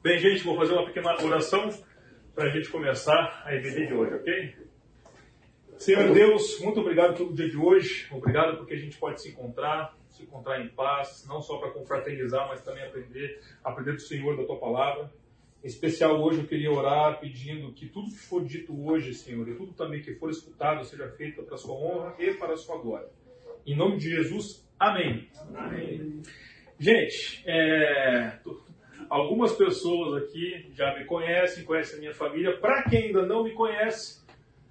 Bem, gente, vou fazer uma pequena oração para a gente começar a EBD de hoje, ok? Senhor Deus, muito obrigado pelo dia de hoje, obrigado porque a gente pode se encontrar, se encontrar em paz, não só para confraternizar, mas também aprender, aprender do Senhor, da Tua Palavra. Em especial hoje eu queria orar pedindo que tudo que for dito hoje, Senhor, e tudo também que for escutado seja feito para a Sua honra e para a Sua glória. Em nome de Jesus, amém. amém. Gente, é, algumas pessoas aqui já me conhecem, conhecem a minha família. Para quem ainda não me conhece,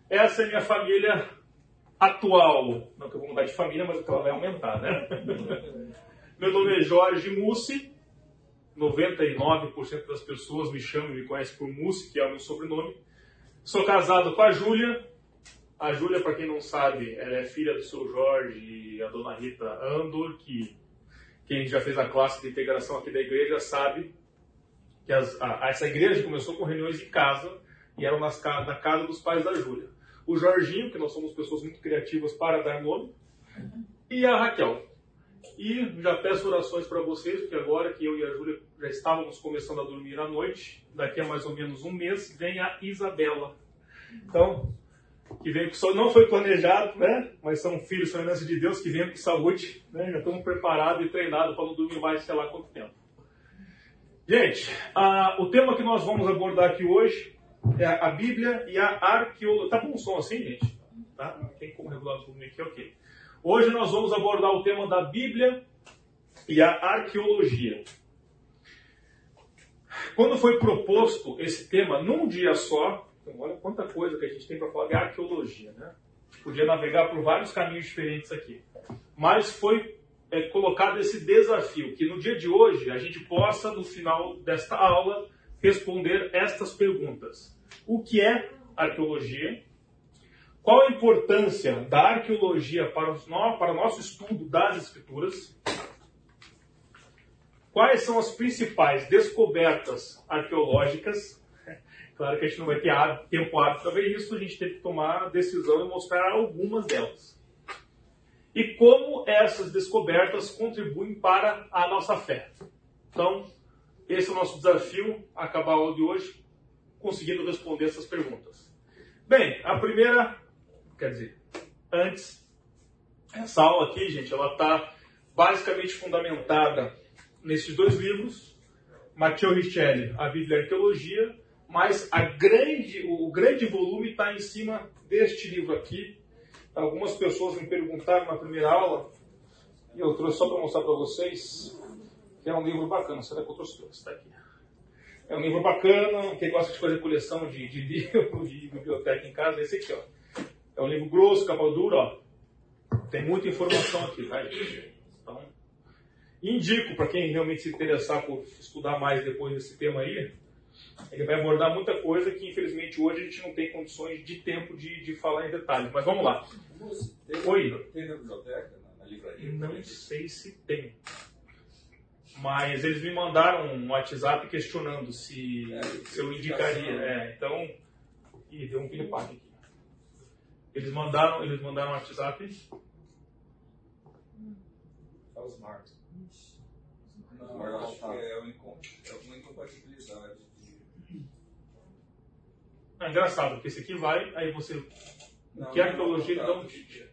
essa é a minha família atual. Não que eu vou mudar de família, mas ela vai aumentar, né? Meu nome é Jorge Mussi. 99% das pessoas me chamam e me conhecem por Mussi, que é o meu sobrenome. Sou casado com a Júlia. A Júlia, para quem não sabe, ela é filha do seu Jorge e a dona Rita Andor, que quem já fez a classe de integração aqui da igreja sabe que as, a, essa igreja começou com reuniões em casa e eram nas, na casa dos pais da Júlia. O Jorginho, que nós somos pessoas muito criativas para dar nome, e a Raquel. E já peço orações para vocês, porque agora que eu e a Júlia já estávamos começando a dormir à noite, daqui a mais ou menos um mês, vem a Isabela. Então, que veio que só não foi planejado, né? Mas são filhos, são herança de Deus que vêm com saúde, né? Já estamos preparados e treinados para não dormir mais sei lá quanto tempo. Gente, o tema que nós vamos abordar aqui hoje é a Bíblia e a arqueologia. Tá com um som assim, gente? Tá? Tem como regular o volume aqui, ok. Hoje nós vamos abordar o tema da Bíblia e a arqueologia. Quando foi proposto esse tema num dia só, então olha quanta coisa que a gente tem para falar de arqueologia, né? Podia navegar por vários caminhos diferentes aqui. Mas foi é, colocado esse desafio, que no dia de hoje a gente possa, no final desta aula, responder estas perguntas. O que é arqueologia? Qual a importância da arqueologia para, os, para o nosso estudo das escrituras? Quais são as principais descobertas arqueológicas? Claro que a gente não vai ter tempo hábil para ver isso, a gente tem que tomar a decisão e mostrar algumas delas e como essas descobertas contribuem para a nossa fé. Então, esse é o nosso desafio, acabar a aula de hoje conseguindo responder essas perguntas. Bem, a primeira, quer dizer, antes, essa aula aqui, gente, ela está basicamente fundamentada nesses dois livros, Matteo Richelli, a Bíblia e a Arqueologia, mas a grande, o grande volume está em cima deste livro aqui, Algumas pessoas me perguntaram na primeira aula, e eu trouxe só para mostrar para vocês, que é um livro bacana. Será que eu trouxe? Está aqui. É um livro bacana, quem gosta de fazer coleção de, de livro, de biblioteca em casa, é esse aqui, ó. É um livro grosso, capa dura, ó. Tem muita informação aqui, tá, Então, indico para quem realmente se interessar por estudar mais depois desse tema aí, ele vai abordar muita coisa que, infelizmente, hoje a gente não tem condições de tempo de, de falar em detalhes. Mas vamos lá. Tem, Oi. Tem na biblioteca, na, na livraria? Não sei se tem. Mas eles me mandaram um WhatsApp questionando se, é, se eu indicaria. É, então. Ih, deu um piripaque aqui. Eles mandaram, eles mandaram um WhatsApp. É os Marcos. Não, eu acho que é, uma incompatibilidade. É engraçado, porque esse aqui vai, aí você. Não, que arqueologia ele dá um dia.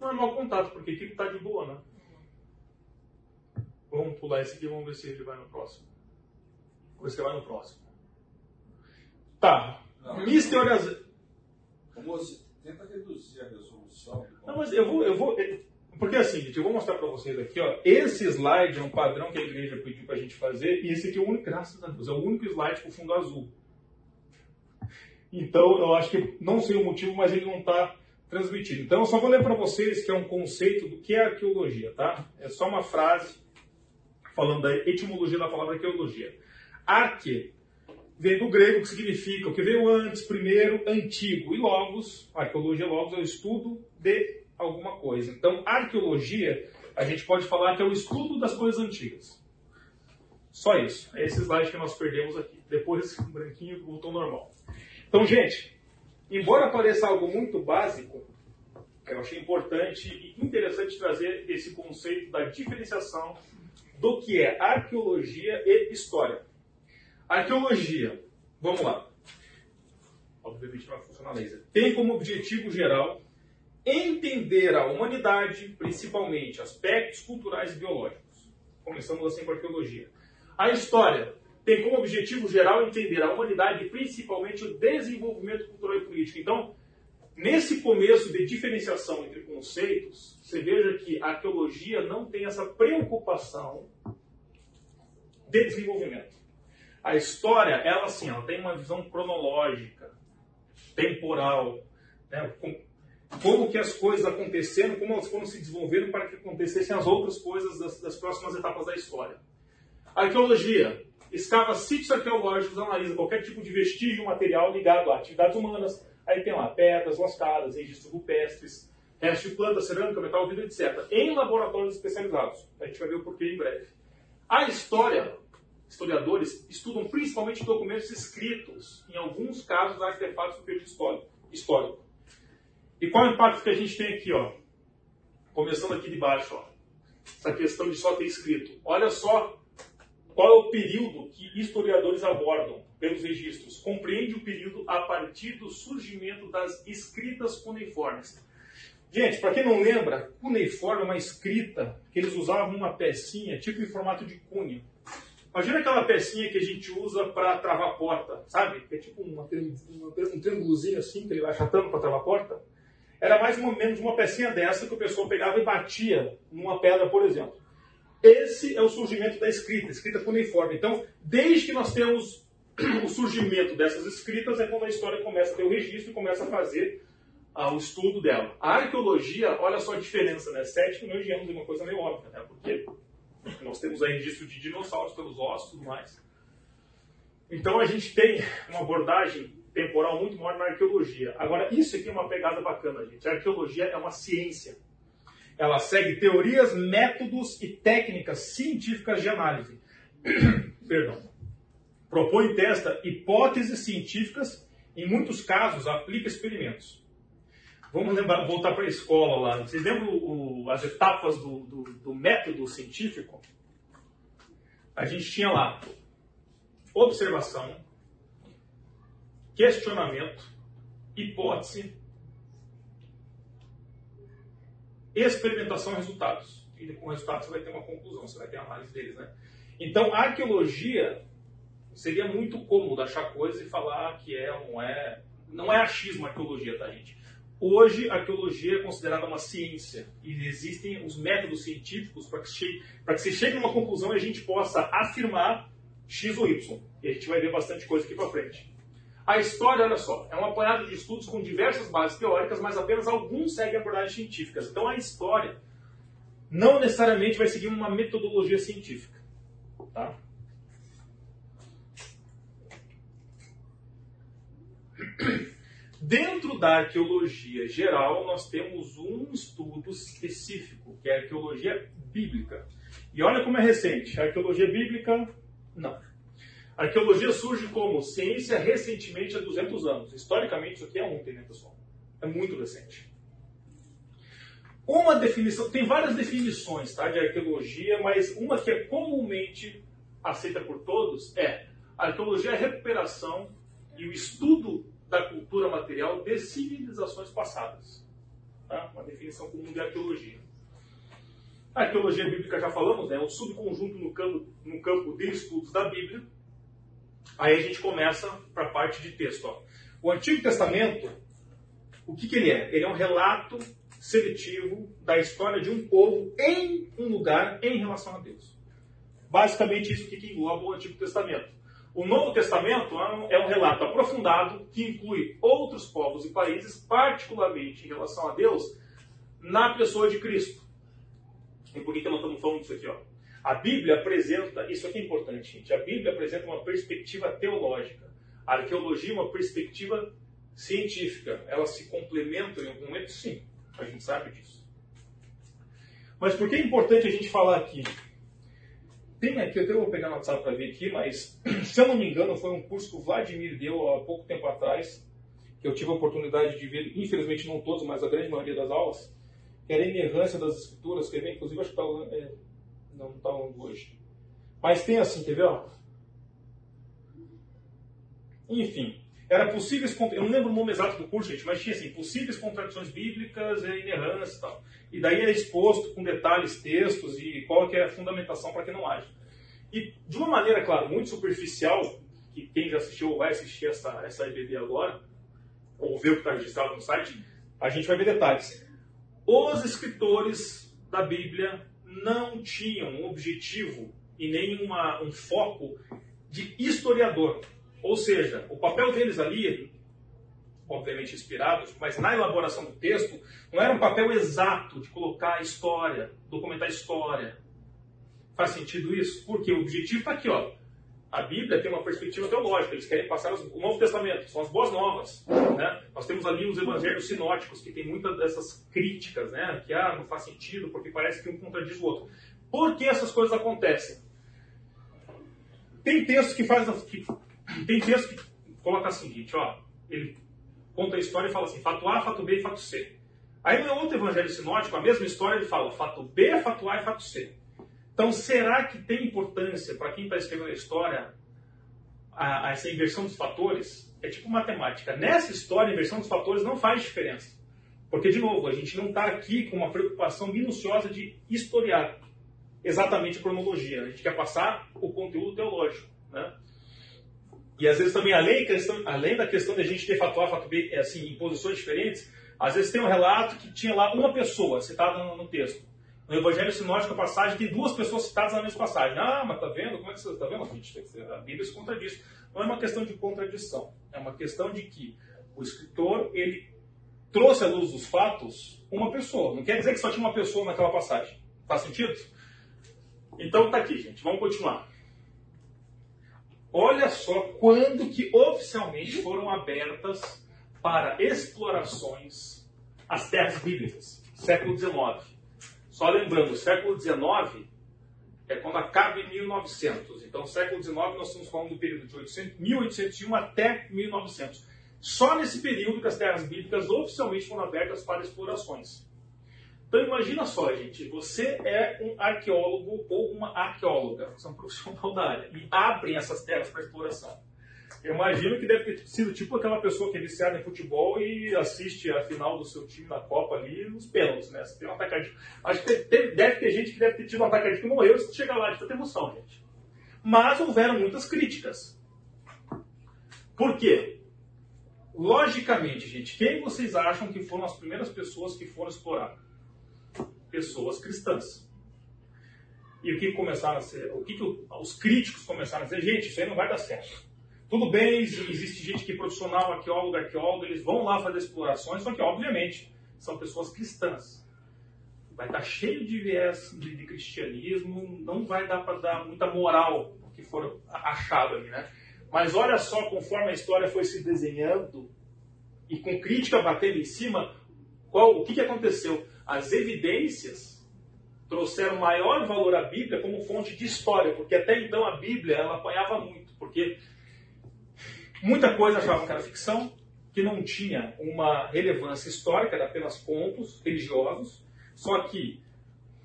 Não é mau contato, porque aqui está de boa, né? Vamos pular esse aqui e vamos ver se ele vai no próximo. Vamos ver se ele vai no próximo. Tá. Misteriosas. Moço, tenta reduzir a resolução. Não, mas eu vou, eu vou. Porque assim, gente, eu vou mostrar para vocês aqui, ó. Esse slide é um padrão que a igreja pediu para a gente fazer, e esse aqui é o único, graças a Deus, é o único slide com fundo azul. Então, eu acho que não sei o motivo, mas ele não está transmitido. Então, eu só vou ler para vocês que é um conceito do que é arqueologia, tá? É só uma frase falando da etimologia da palavra arqueologia. Arque vem do grego que significa o que veio antes, primeiro, antigo. E logos, arqueologia logos é o estudo de alguma coisa. Então, arqueologia, a gente pode falar que é o estudo das coisas antigas. Só isso. É esse slide que nós perdemos aqui. Depois, branquinho voltou normal. Então, gente, embora pareça algo muito básico, eu achei importante e interessante trazer esse conceito da diferenciação do que é arqueologia e história. Arqueologia, vamos lá. Obviamente vai funcionar laser. Tem como objetivo geral entender a humanidade, principalmente aspectos culturais e biológicos. Começamos assim com a arqueologia. A história tem como objetivo geral entender a humanidade, principalmente o desenvolvimento cultural e político. Então, nesse começo de diferenciação entre conceitos, você veja que a arqueologia não tem essa preocupação de desenvolvimento. A história, ela sim, ela tem uma visão cronológica, temporal, né? como que as coisas aconteceram, como elas foram se desenvolvendo para que acontecessem as outras coisas das, das próximas etapas da história. Arqueologia escava sítios arqueológicos, analisa qualquer tipo de vestígio material ligado a atividades humanas. Aí tem lá pedras lascadas, registros rupestres, restos de planta, cerâmica, metal, vidro, etc. Em laboratórios especializados. A gente vai ver o porquê em breve. A história, historiadores estudam principalmente documentos escritos, em alguns casos artefatos do período histórico. E qual é o impacto que a gente tem aqui, ó? Começando aqui de baixo, ó. Essa questão de só ter escrito. Olha só qual é o período que historiadores abordam pelos registros? Compreende o período a partir do surgimento das escritas cuneiformes. Gente, para quem não lembra, cuneiforme é uma escrita que eles usavam uma pecinha, tipo em formato de cunha. Imagina aquela pecinha que a gente usa para travar a porta, sabe? É tipo uma, um triângulozinho assim que ele vai achatando para travar a porta. Era mais ou menos uma pecinha dessa que o pessoal pegava e batia numa pedra, por exemplo. Esse é o surgimento da escrita, escrita cuneiforme. Então, desde que nós temos o surgimento dessas escritas, é quando a história começa a ter o registro e começa a fazer ah, o estudo dela. A arqueologia, olha só a diferença, né? 7 milhões de anos é uma coisa meio óbvia, né? Porque nós temos aí registro de dinossauros pelos ossos e tudo mais. Então a gente tem uma abordagem temporal muito maior na arqueologia. Agora, isso aqui é uma pegada bacana, gente. A arqueologia é uma ciência. Ela segue teorias, métodos e técnicas científicas de análise. Perdão. Propõe e testa hipóteses científicas, em muitos casos aplica experimentos. Vamos lembrar, voltar para a escola lá. Vocês lembram o, as etapas do, do, do método científico? A gente tinha lá observação, questionamento, hipótese, experimentação e resultados. E com resultados você vai ter uma conclusão, você vai ter a análise deles. Né? Então, a arqueologia seria muito cômodo achar coisas e falar que é ou não é. Não é achismo a arqueologia, tá, gente? Hoje, a arqueologia é considerada uma ciência e existem os métodos científicos para que, chegue, que se chegue a uma conclusão e a gente possa afirmar X ou Y. E a gente vai ver bastante coisa aqui para frente. A história, olha só, é um apanhado de estudos com diversas bases teóricas, mas apenas alguns seguem abordagens científicas. Então a história não necessariamente vai seguir uma metodologia científica. Tá? Dentro da arqueologia geral, nós temos um estudo específico, que é a arqueologia bíblica. E olha como é recente. A arqueologia bíblica, não. Arqueologia surge como ciência recentemente há 200 anos. Historicamente, isso aqui é ontem, né, pessoal? É muito recente. Uma definição, tem várias definições tá, de arqueologia, mas uma que é comumente aceita por todos é a arqueologia é a recuperação e o estudo da cultura material de civilizações passadas. Tá? Uma definição comum de arqueologia. A arqueologia bíblica, já falamos, né, é um subconjunto no campo, no campo de estudos da Bíblia, Aí a gente começa para a parte de texto. Ó. O Antigo Testamento, o que, que ele é? Ele é um relato seletivo da história de um povo em um lugar em relação a Deus. Basicamente isso que engloba o Antigo Testamento. O Novo Testamento é um relato aprofundado que inclui outros povos e países, particularmente em relação a Deus, na pessoa de Cristo. E por que, que nós estamos falando disso aqui? Ó? A Bíblia apresenta, isso aqui é importante, gente, a Bíblia apresenta uma perspectiva teológica. A arqueologia é uma perspectiva científica. Elas se complementam em algum momento? Sim, a gente sabe disso. Mas por que é importante a gente falar aqui? Tem aqui, eu até vou pegar no WhatsApp para ver aqui, mas se eu não me engano, foi um curso que o Vladimir deu há pouco tempo atrás, que eu tive a oportunidade de ver, infelizmente não todos, mas a grande maioria das aulas, que era a inerrância das escrituras, que é, inclusive acho que está é, Não está longo hoje. Mas tem assim, quer ver? Enfim, era possíveis, eu não lembro o nome exato do curso, gente, mas tinha assim, possíveis contradições bíblicas e inerrância e tal. E daí é exposto com detalhes, textos e qual que é a fundamentação para que não haja. E de uma maneira, claro, muito superficial, que quem já assistiu ou vai assistir essa, essa EBD agora, ou ver o que está registrado no site, a gente vai ver detalhes. Os escritores da Bíblia não tinham um objetivo e nem uma, um foco de historiador. Ou seja, o papel deles ali, obviamente inspirados, mas na elaboração do texto, não era um papel exato de colocar a história, documentar a história. Faz sentido isso? Porque o objetivo está aqui, ó. A Bíblia tem uma perspectiva teológica, eles querem passar o Novo Testamento, são as boas novas. Né? Nós temos ali os evangelhos sinóticos, que tem muitas dessas críticas, né? que ah, não faz sentido, porque parece que um contradiz o outro. Por que essas coisas acontecem? Tem textos que faz, que, tem texto que coloca assim, gente, ó, ele conta a história e fala assim, fato A, fato B e fato C. Aí no outro evangelho sinótico, a mesma história, ele fala fato B, fato A e fato C. Então, será que tem importância para quem está escrevendo a história a, a essa inversão dos fatores? É tipo matemática. Nessa história, a inversão dos fatores não faz diferença. Porque, de novo, a gente não está aqui com uma preocupação minuciosa de historiar exatamente a cronologia. A gente quer passar o conteúdo teológico. Né? E às vezes também, além, questão, além da questão de a gente ter fato A, fato B, assim, em posições diferentes, às vezes tem um relato que tinha lá uma pessoa citada no, no texto. No Evangelho Sinótico, a passagem tem duas pessoas citadas na mesma passagem. Ah, mas tá vendo? Como é que você está vendo? A Bíblia se contradiz. Não é uma questão de contradição. É uma questão de que o escritor, ele trouxe à luz dos fatos uma pessoa. Não quer dizer que só tinha uma pessoa naquela passagem. Faz sentido? Então tá aqui, gente. Vamos continuar. Olha só quando que oficialmente foram abertas para explorações as terras bíblicas. Século XIX. Só lembrando, o século XIX é quando acaba em 1900. Então, século XIX nós estamos falando do período de 800, 1801 até 1900. Só nesse período que as terras bíblicas oficialmente foram abertas para explorações. Então imagina só, gente, você é um arqueólogo ou uma arqueóloga, você é um profissional da área, e abrem essas terras para exploração. Eu imagino que deve ter sido tipo aquela pessoa que é viciada em futebol e assiste a final do seu time na Copa ali nos pênaltis, né? Você tem um atacante. Acho que deve, deve ter gente que deve ter tido um atacante que morreu e chega lá de tanta emoção, gente. Mas houveram muitas críticas. Por quê? Logicamente, gente, quem vocês acham que foram as primeiras pessoas que foram explorar? Pessoas cristãs. E o que começaram a ser? O que, que os críticos começaram a dizer? Gente, isso aí não vai dar certo. Tudo bem, existe gente que é profissional, arqueólogo, arqueólogo, eles vão lá fazer explorações, só que, obviamente, são pessoas cristãs. Vai estar cheio de viés de, de cristianismo, não vai dar para dar muita moral que for achado ali, né? Mas olha só, conforme a história foi se desenhando e com crítica batendo em cima, qual, o que, que aconteceu? As evidências trouxeram maior valor à Bíblia como fonte de história, porque até então a Bíblia ela apanhava muito, porque Muita coisa achavam que era ficção, que não tinha uma relevância histórica, era apenas contos religiosos. Só que,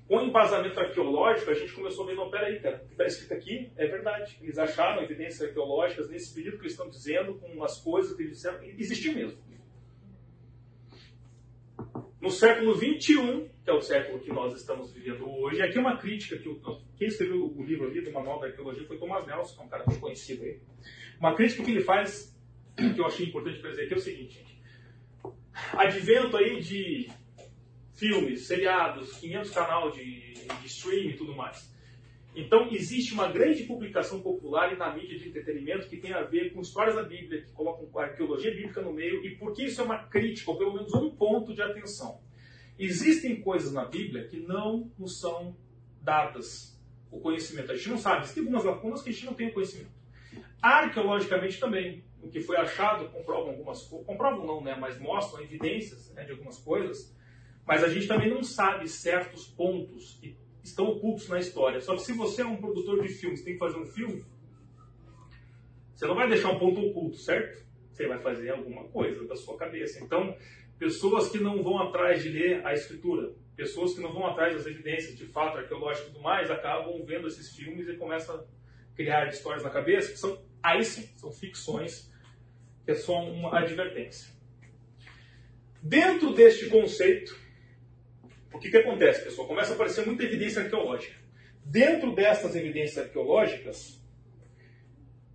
com embasamento arqueológico, a gente começou a ver, não, peraí, o que está escrito aqui é verdade. Eles acharam evidências arqueológicas nesse período que eles estão dizendo, com as coisas que eles disseram, existiu mesmo. No século XXI, que é o século que nós estamos vivendo hoje, aqui uma crítica que o, quem escreveu o livro ali do Manual da Arqueologia foi Thomas Nelson, que é um cara bem conhecido aí. Uma crítica que ele faz, que eu achei importante dizer aqui, é o seguinte, gente. Advento aí de filmes, seriados, 500 canal de, de streaming e tudo mais. Então, existe uma grande publicação popular e na mídia de entretenimento que tem a ver com histórias da Bíblia, que colocam a arqueologia bíblica no meio, e por que isso é uma crítica, ou pelo menos um ponto de atenção. Existem coisas na Bíblia que não nos são dadas o conhecimento. A gente não sabe, existem algumas lacunas que a gente não tem o conhecimento. Arqueologicamente também, o que foi achado comprovam algumas coisas, comprovam não, né, mas mostram evidências né, de algumas coisas, mas a gente também não sabe certos pontos que estão ocultos na história. Só que se você é um produtor de filmes, tem que fazer um filme, você não vai deixar um ponto oculto, certo? Você vai fazer alguma coisa da sua cabeça. Então, pessoas que não vão atrás de ler a escritura, Pessoas que não vão atrás das evidências de fato arqueológico e tudo mais, acabam vendo esses filmes e começam a criar histórias na cabeça, que são, aí sim, são ficções, que é só uma advertência. Dentro deste conceito, o que, que acontece, pessoal? Começa a aparecer muita evidência arqueológica. Dentro destas evidências arqueológicas,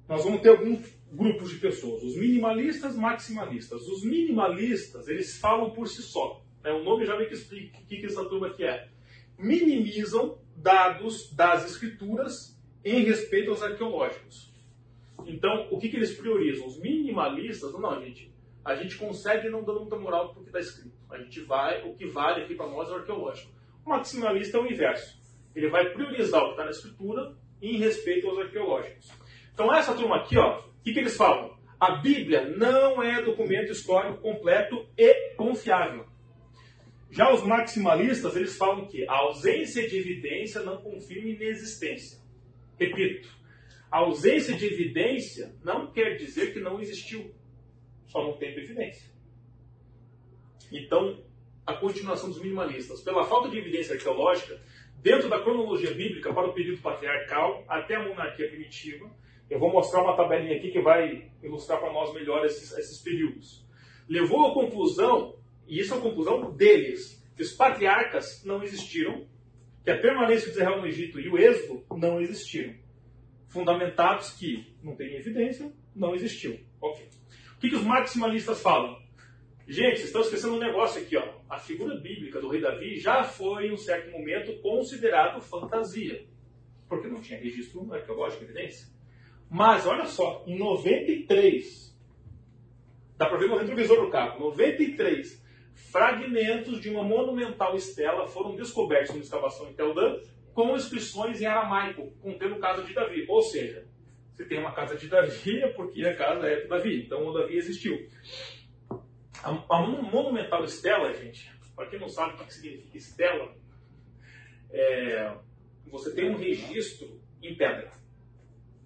nós vamos ter alguns grupos de pessoas, os minimalistas, maximalistas. Os minimalistas, eles falam por si só. Né? O nome já vem que explica o que, que essa turma aqui é. Minimizam dados das escrituras em respeito aos arqueológicos. Então, o que, que eles priorizam? Os minimalistas, não, gente, a gente consegue não dando muita moral porque está escrito. A gente vai, o que vale aqui para nós é o arqueológico. O maximalista é o inverso. Ele vai priorizar o que está na escritura em respeito aos arqueológicos. Então, essa turma aqui, o que, que eles falam? A Bíblia não é documento histórico completo e confiável. Já os maximalistas, eles falam que a ausência de evidência não confirma inexistência. Repito, a ausência de evidência não quer dizer que não existiu, só não tem evidência. Então, a continuação dos minimalistas. Pela falta de evidência arqueológica, dentro da cronologia bíblica para o período patriarcal até a monarquia primitiva, eu vou mostrar uma tabelinha aqui que vai ilustrar para nós melhor esses, esses períodos. Levou à conclusão e isso é a conclusão deles, que os patriarcas não existiram, que a permanência de Israel no Egito e o êxodo não existiram. Fundamentados que não tem evidência, não existiu. Ok. O que, que os maximalistas falam? Gente, vocês estão esquecendo um negócio aqui, ó. A figura bíblica do rei Davi já foi, em um certo momento, considerado fantasia. Porque não tinha registro arqueológico, evidência. Mas, olha só, em 93, dá para ver no retrovisor do carro, 93 fragmentos de uma monumental estela foram descobertos numa escavação em Teldã com inscrições em aramaico, contendo casa de Davi. Ou seja, se tem uma casa de Davi é porque a casa é de Davi. Então o Davi existiu. A, a monumental estela, gente, para quem não sabe o que significa estela, é, você tem um registro em pedra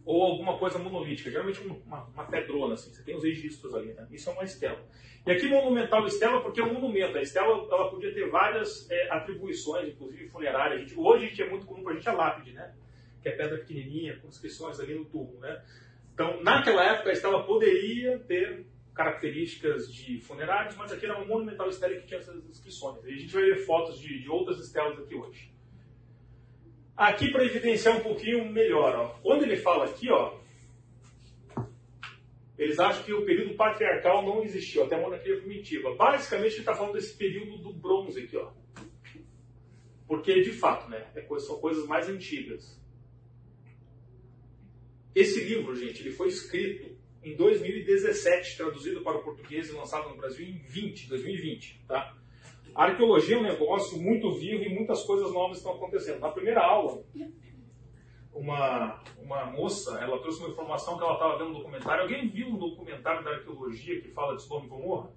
ou alguma coisa monolítica, geralmente uma, uma pedrona, assim, você tem os registros ali, né? Isso é uma estela. E aqui monumental estela porque é um monumento. A estela ela podia ter várias é, atribuições, inclusive funerárias. A gente, hoje a gente é muito comum para a gente a lápide, né? Que é pedra pequenininha, com inscrições ali no tubo, né? Então, naquela época, a estela poderia ter características de funerários, mas aqui era uma monumental estela que tinha essas inscrições. E a gente vai ver fotos de, de outras estelas aqui hoje. Aqui para evidenciar um pouquinho melhor, ó. quando ele fala aqui, ó, eles acham que o período patriarcal não existiu, até a monarquia primitiva. Basicamente, ele está falando desse período do bronze aqui, ó. Porque, de fato, né, é são coisas mais antigas. Esse livro, gente, ele foi escrito em 2017, traduzido para o português e lançado no Brasil em 20, 2020, tá? A arqueologia é um negócio muito vivo e muitas coisas novas estão acontecendo. Na primeira aula, uma, uma moça, ela trouxe uma informação que ela estava vendo um documentário. Alguém viu um documentário da arqueologia que fala de Sodoma e Gomorra?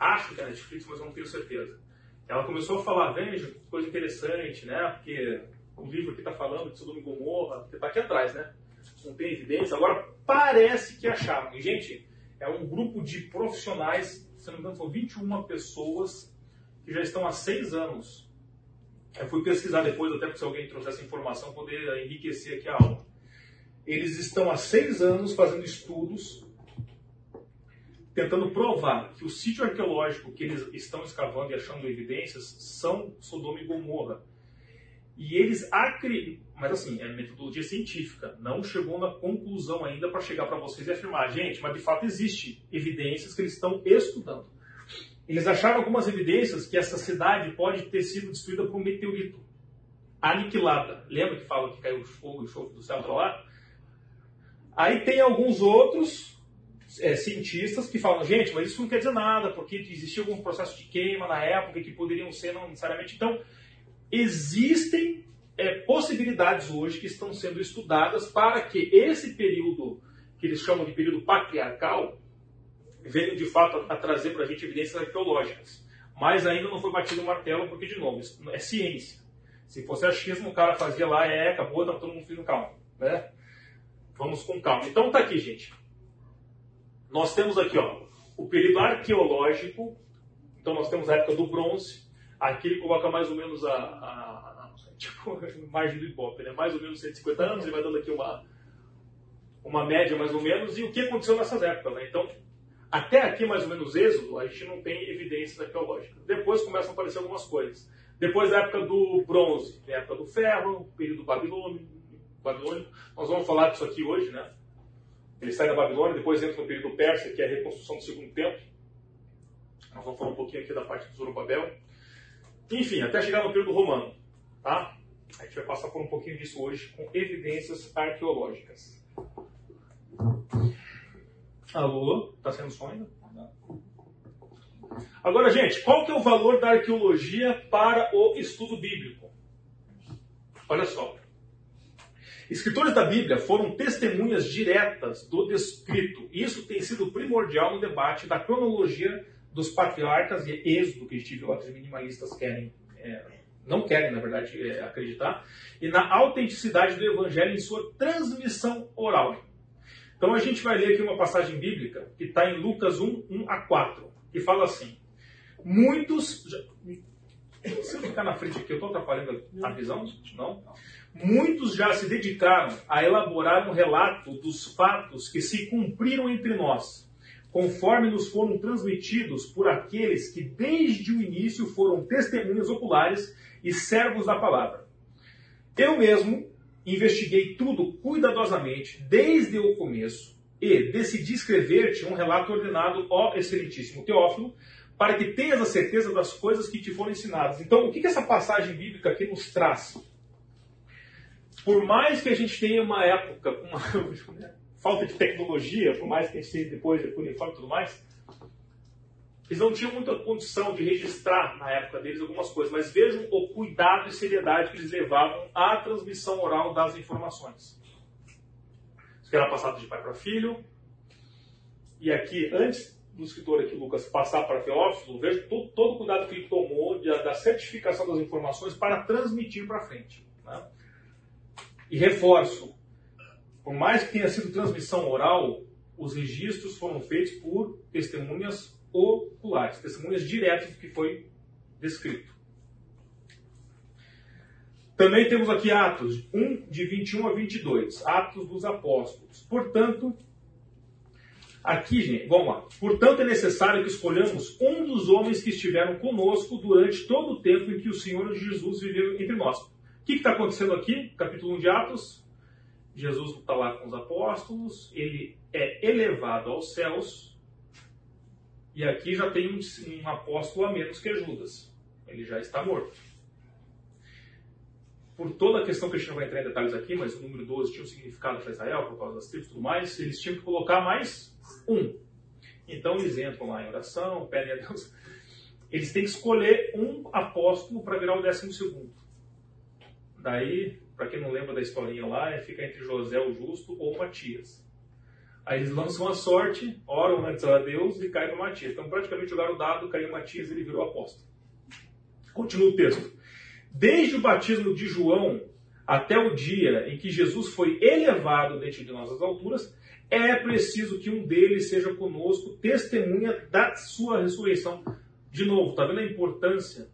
Acho que é Netflix, mas não tenho certeza. Ela começou a falar, veja, que coisa interessante, né? Porque o livro aqui está falando de Sodoma e Gomorra, porque está aqui atrás, né? Não tem evidência. Agora, parece que acharam. E, gente, é um grupo de profissionais se não me engano, são 21 pessoas que já estão há seis anos. Eu fui pesquisar depois, até porque se alguém trouxesse informação, poder enriquecer aqui a aula. Eles estão há seis anos fazendo estudos, tentando provar que o sítio arqueológico que eles estão escavando e achando evidências são Sodoma e Gomorra. E eles acreditam, mas assim, é metodologia científica, não chegou na conclusão ainda para chegar para vocês e afirmar, gente, mas de fato existe evidências que eles estão estudando. Eles acharam algumas evidências que essa cidade pode ter sido destruída por um meteorito, aniquilada. Lembra que fala que caiu fogo e enxofre do céu para lá? Aí tem alguns outros é, cientistas que falam, gente, mas isso não quer dizer nada, porque existia algum processo de queima na época que poderiam ser não necessariamente. Então, existem é, possibilidades hoje que estão sendo estudadas para que esse período, que eles chamam de período patriarcal, venha de fato a, a trazer para a gente evidências arqueológicas. Mas ainda não foi batido o martelo, porque, de novo, isso é ciência. Se fosse achismo, o cara fazia lá, é, acabou, tá todo mundo fazendo calma. Né? Vamos com calma. Então tá aqui, gente. Nós temos aqui ó, o período arqueológico. Então nós temos a época do bronze, Aqui ele coloca mais ou menos a, a tipo, margem do Ibope, né? mais ou menos 150 anos, ele vai dando aqui uma, uma média mais ou menos, e o que aconteceu nessas épocas. Né? Então, até aqui, mais ou menos, Êxodo, a gente não tem evidências arqueológicas. Depois começam a aparecer algumas coisas. Depois da época do bronze, a época do ferro, período babilônico, babilônico. Nós vamos falar disso aqui hoje, né? Ele sai da Babilônia, depois entra no período persa, que é a reconstrução do segundo templo. Nós vamos falar um pouquinho aqui da parte do Zorobabel. Enfim, até chegar no período romano, tá? A gente vai passar por um pouquinho disso hoje com evidências arqueológicas. Alô? Está sendo som ainda? Agora, gente, qual que é o valor da arqueologia para o estudo bíblico? Olha só. Escritores da Bíblia foram testemunhas diretas do descrito. Isso tem sido primordial no debate da cronologia dos patriarcas e êxodo que os minimalistas querem, é, não querem, na verdade, é, acreditar, e na autenticidade do evangelho em sua transmissão oral. Então a gente vai ler aqui uma passagem bíblica que está em Lucas 1, 1 a 4, que fala assim: Muitos. Se eu ficar na frente aqui, eu estou atrapalhando a visão? Não? Muitos já se dedicaram a elaborar um relato dos fatos que se cumpriram entre nós, conforme nos foram transmitidos por aqueles que desde o início foram testemunhas oculares e servos da palavra. Eu mesmo investiguei tudo cuidadosamente desde o começo e decidi escrever-te um relato ordenado, ó excelentíssimo Teófilo, para que tenhas a certeza das coisas que te foram ensinadas. Então, o que, que essa passagem bíblica aqui nos traz? Por mais que a gente tenha uma época uma falta de tecnologia, por mais que a gente tenha depois de uniforme e tudo mais, eles não tinham muita condição de registrar na época deles algumas coisas, mas vejam o cuidado e seriedade que eles levavam à transmissão oral das informações. Isso que era passado de pai para filho. E aqui, antes do escritor aqui, Lucas, passar para Teófilo, veja todo, todo o cuidado que ele tomou de, da certificação das informações para transmitir para frente. Né? E reforço, por mais que tenha sido transmissão oral, os registros foram feitos por testemunhas oculares, testemunhas diretas do que foi descrito. Também temos aqui Atos 1, de 21 a 22, Atos dos Apóstolos. Portanto, aqui, gente, vamos lá. Portanto, é necessário que escolhamos um dos homens que estiveram conosco durante todo o tempo em que o Senhor Jesus viveu entre nós que está acontecendo aqui? Capítulo 1 de Atos. Jesus está lá com os apóstolos, ele é elevado aos céus, e aqui já tem um, um apóstolo a menos que Judas. Ele já está morto. Por toda a questão que a gente não vai entrar em detalhes aqui, mas o número 12 tinha um significado para Israel, por causa das tribos e tudo mais, eles tinham que colocar mais um. Então eles entram lá em oração, pedem a Deus. Eles têm que escolher um apóstolo para virar o décimo segundo. Daí, para quem não lembra da historinha lá, é fica entre José o Justo ou Matias. Aí eles lançam a sorte, oram antes a Deus e caem para Matias. Então, praticamente jogaram o dado, caiu Matias e ele virou apóstolo. Continua o texto. Desde o batismo de João até o dia em que Jesus foi elevado dentro de nós às alturas, é preciso que um deles seja conosco, testemunha da sua ressurreição. De novo, está vendo a importância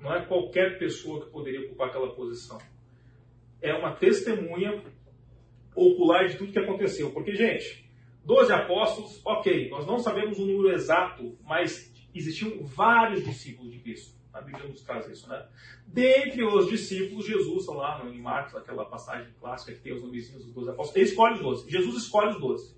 não é qualquer pessoa que poderia ocupar aquela posição. É uma testemunha ocular de tudo que aconteceu. Porque, gente, 12 apóstolos, ok, nós não sabemos o número exato, mas existiam vários discípulos de Cristo. A Bíblia nos traz isso, né? Dentre os discípulos, Jesus, lá em Marcos, aquela passagem clássica que tem os nomezinhos dos 12 apóstolos, ele escolhe os 12. Jesus escolhe os 12.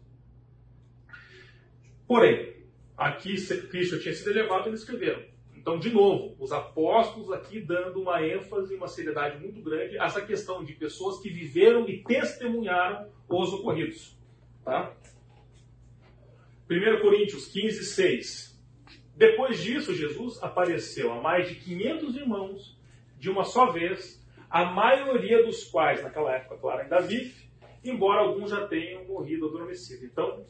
Porém, aqui Cristo tinha sido elevado, eles escreveram. Então, de novo, os apóstolos aqui dando uma ênfase, uma seriedade muito grande a essa questão de pessoas que viveram e testemunharam os ocorridos. Tá? 1 Coríntios 15, 6. Depois disso, Jesus apareceu a mais de 500 irmãos de uma só vez, a maioria dos quais, naquela época, claro, ainda vive, embora alguns já tenham morrido adormecido. Então,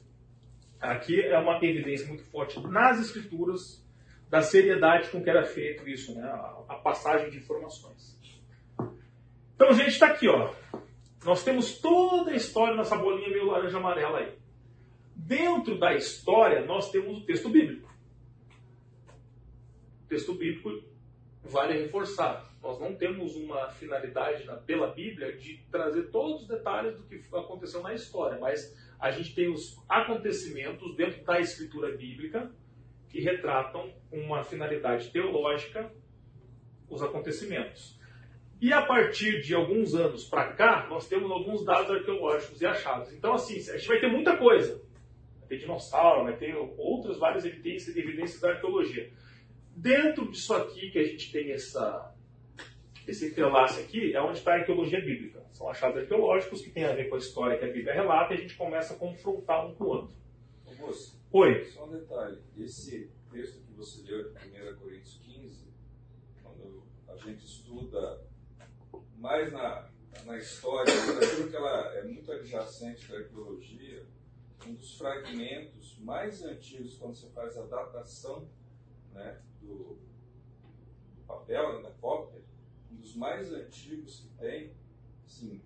aqui é uma evidência muito forte nas Escrituras da seriedade com que era feito isso, né? a, passagem de informações. Então, gente, está aqui, ó. Nós temos toda a história nessa bolinha meio laranja amarela aí. Dentro da história, nós temos o texto bíblico. O texto bíblico vale reforçar. Nós não temos uma finalidade na, pela Bíblia de trazer todos os detalhes do que aconteceu na história, mas a gente tem os acontecimentos dentro da escritura bíblica que retratam uma finalidade teológica os acontecimentos. E a partir de alguns anos para cá, nós temos alguns dados arqueológicos e achados. Então, assim, a gente vai ter muita coisa. Vai ter dinossauro, vai ter outras várias evidências, evidências da arqueologia. Dentro disso aqui que a gente tem essa, esse entrelace aqui, é onde está a arqueologia bíblica. São achados arqueológicos que têm a ver com a história que a Bíblia relata e a gente começa a confrontar um com o outro. Augusto, Oi. Só um detalhe. Esse texto que você leu de 1 Coríntios 15, quando a gente estuda mais na, na história, aquilo que ela é muito adjacente da arqueologia, um dos fragmentos mais antigos, quando você faz a datação né, do, do papel, né, da cópia, um dos mais antigos que tem, assim,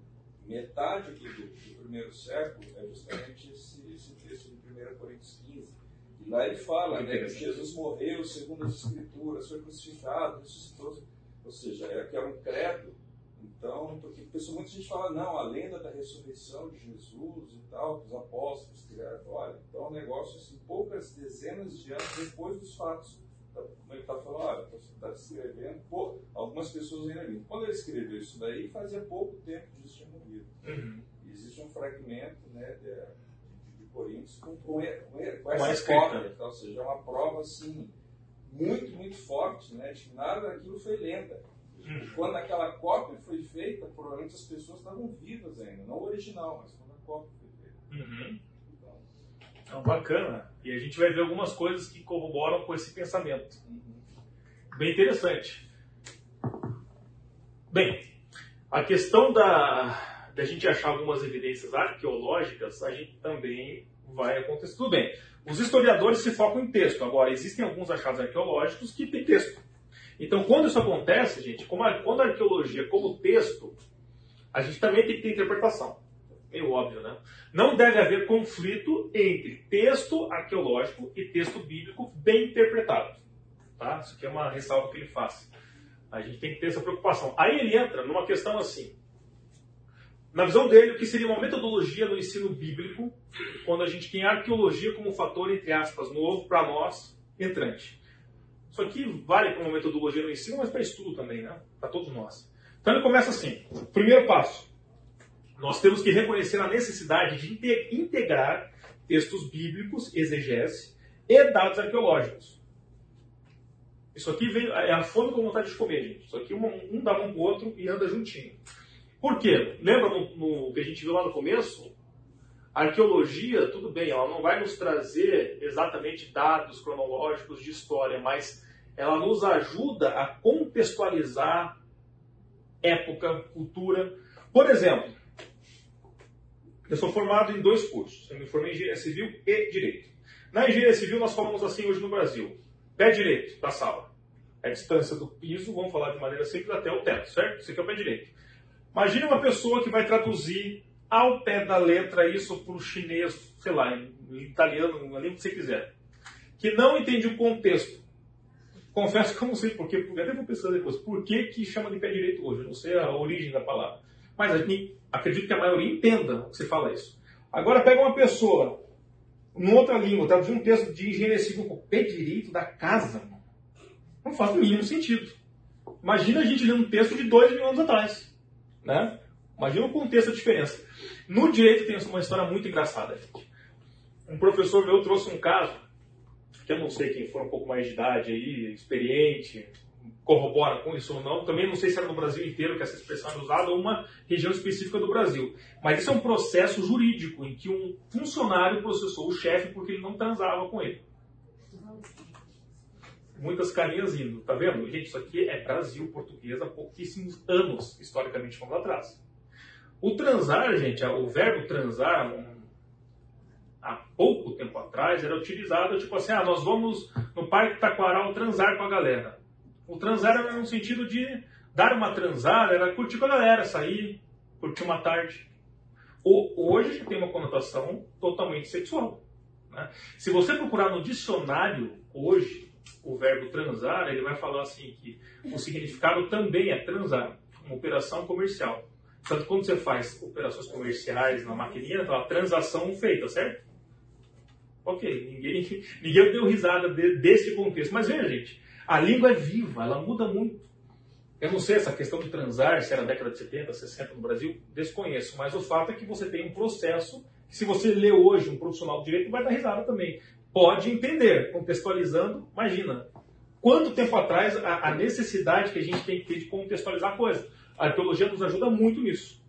metade do, do primeiro século é justamente esse, esse texto de 1 Coríntios 15. E lá ele fala né, que Jesus morreu segundo as Escrituras, foi crucificado, ressuscitou. Ou seja, é que era um credo então, porque pessoa, muita gente fala, não, a lenda da ressurreição de Jesus e tal, que os apóstolos criaram. Olha, então é um negócio assim, poucas dezenas de anos depois dos fatos. Então, como ele está falando, olha, está escrevendo, pô, algumas pessoas ainda vêm. Quando ele escreveu isso daí, fazia pouco tempo que Jesus tinha existe um fragmento né, de, de, de Coríntios com, com, com, essa cópia, então, ou seja, é uma prova assim, muito, muito forte né, de que nada daquilo foi lenda. Quando aquela cópia foi feita, provavelmente as pessoas estavam vivas ainda, não o original, mas quando a cópia foi feita. Uhum. Então, então, bacana. E a gente vai ver algumas coisas que corroboram com esse pensamento. Uhum. Bem interessante. Bem, a questão da, da gente achar algumas evidências arqueológicas, a gente também vai acontecer. Tudo bem. Os historiadores se focam em texto. Agora, existem alguns achados arqueológicos que têm texto. Então, quando isso acontece, gente, como a, quando a arqueologia, como texto, a gente também tem que ter interpretação. Meio óbvio, né? Não deve haver conflito entre texto arqueológico e texto bíblico bem interpretado. Tá? Isso aqui é uma ressalva que ele faz. A gente tem que ter essa preocupação. Aí ele entra numa questão assim. Na visão dele, o que seria uma metodologia no ensino bíblico, quando a gente tem arqueologia como fator, entre aspas, novo para nós, entrante. Isso aqui vale uma metodologia no ensino, mas para estudo também, né? Para todos nós. Então ele começa assim: primeiro passo, nós temos que reconhecer a necessidade de integrar textos bíblicos, exegese e dados arqueológicos. Isso aqui é a fome com vontade de comer, gente. Isso aqui um, um dá um para o outro e anda juntinho. Por quê? Lembra no, no, que a gente viu lá no começo? A arqueologia, tudo bem, ela não vai nos trazer exatamente dados cronológicos de história, mas ela nos ajuda a contextualizar época, cultura. Por exemplo, eu sou formado em dois cursos. Eu me formei em Engenharia Civil e Direito. Na Engenharia Civil, nós falamos assim hoje no Brasil. Pé direito da sala. A distância do piso, vamos falar de maneira simples, até o teto, certo? Isso aqui é o pé direito. Imagine uma pessoa que vai traduzir ao pé da letra isso para o chinês, sei lá, em italiano, na língua que você quiser. Que não entende o contexto Confesso que eu não sei porquê, até vou pensar depois, por que, que chama de pé direito hoje? Eu não sei a origem da palavra. Mas acredito que a maioria entenda o que você fala isso. Agora pega uma pessoa, em outra língua, traduzir um texto de engenharia civil com pé direito da casa. Não faz o mínimo sentido. Imagina a gente lendo um texto de dois mil anos atrás. Né? Imagina o contexto da diferença. No direito tem uma história muito engraçada, gente. Um professor meu trouxe um caso que eu não sei quem for um pouco mais de idade aí, experiente, corrobora com isso ou não. Também não sei se era no Brasil inteiro que essa expressão era usada ou uma região específica do Brasil. Mas isso é um processo jurídico em que um funcionário processou o chefe porque ele não transava com ele. Muitas carinhas indo, tá vendo? Gente, isso aqui é Brasil português há pouquíssimos anos, historicamente falando atrás. O transar, gente, o verbo transar, há pouco tempo atrás era utilizado tipo assim, ah, nós vamos no Parque Taquaral transar com a galera. O transar era no sentido de dar uma transada, era curtir com a galera, sair, curtir uma tarde. O, hoje tem uma conotação totalmente sexual. Né? Se você procurar no dicionário hoje, o verbo transar, ele vai falar assim que o significado também é transar, uma operação comercial. Portanto, quando você faz operações comerciais na maquininha, então a transação feita, certo? Ok, ninguém, ninguém deu risada de, desse contexto. Mas veja, gente, a língua é viva, ela muda muito. Eu não sei essa questão de transar, se era década de 70, 60 no Brasil, desconheço. Mas o fato é que você tem um processo que, se você lê hoje um profissional do direito, vai dar risada também. Pode entender, contextualizando, imagina. Quanto tempo atrás a, a necessidade que a gente tem que ter de contextualizar a coisa. A arqueologia nos ajuda muito nisso.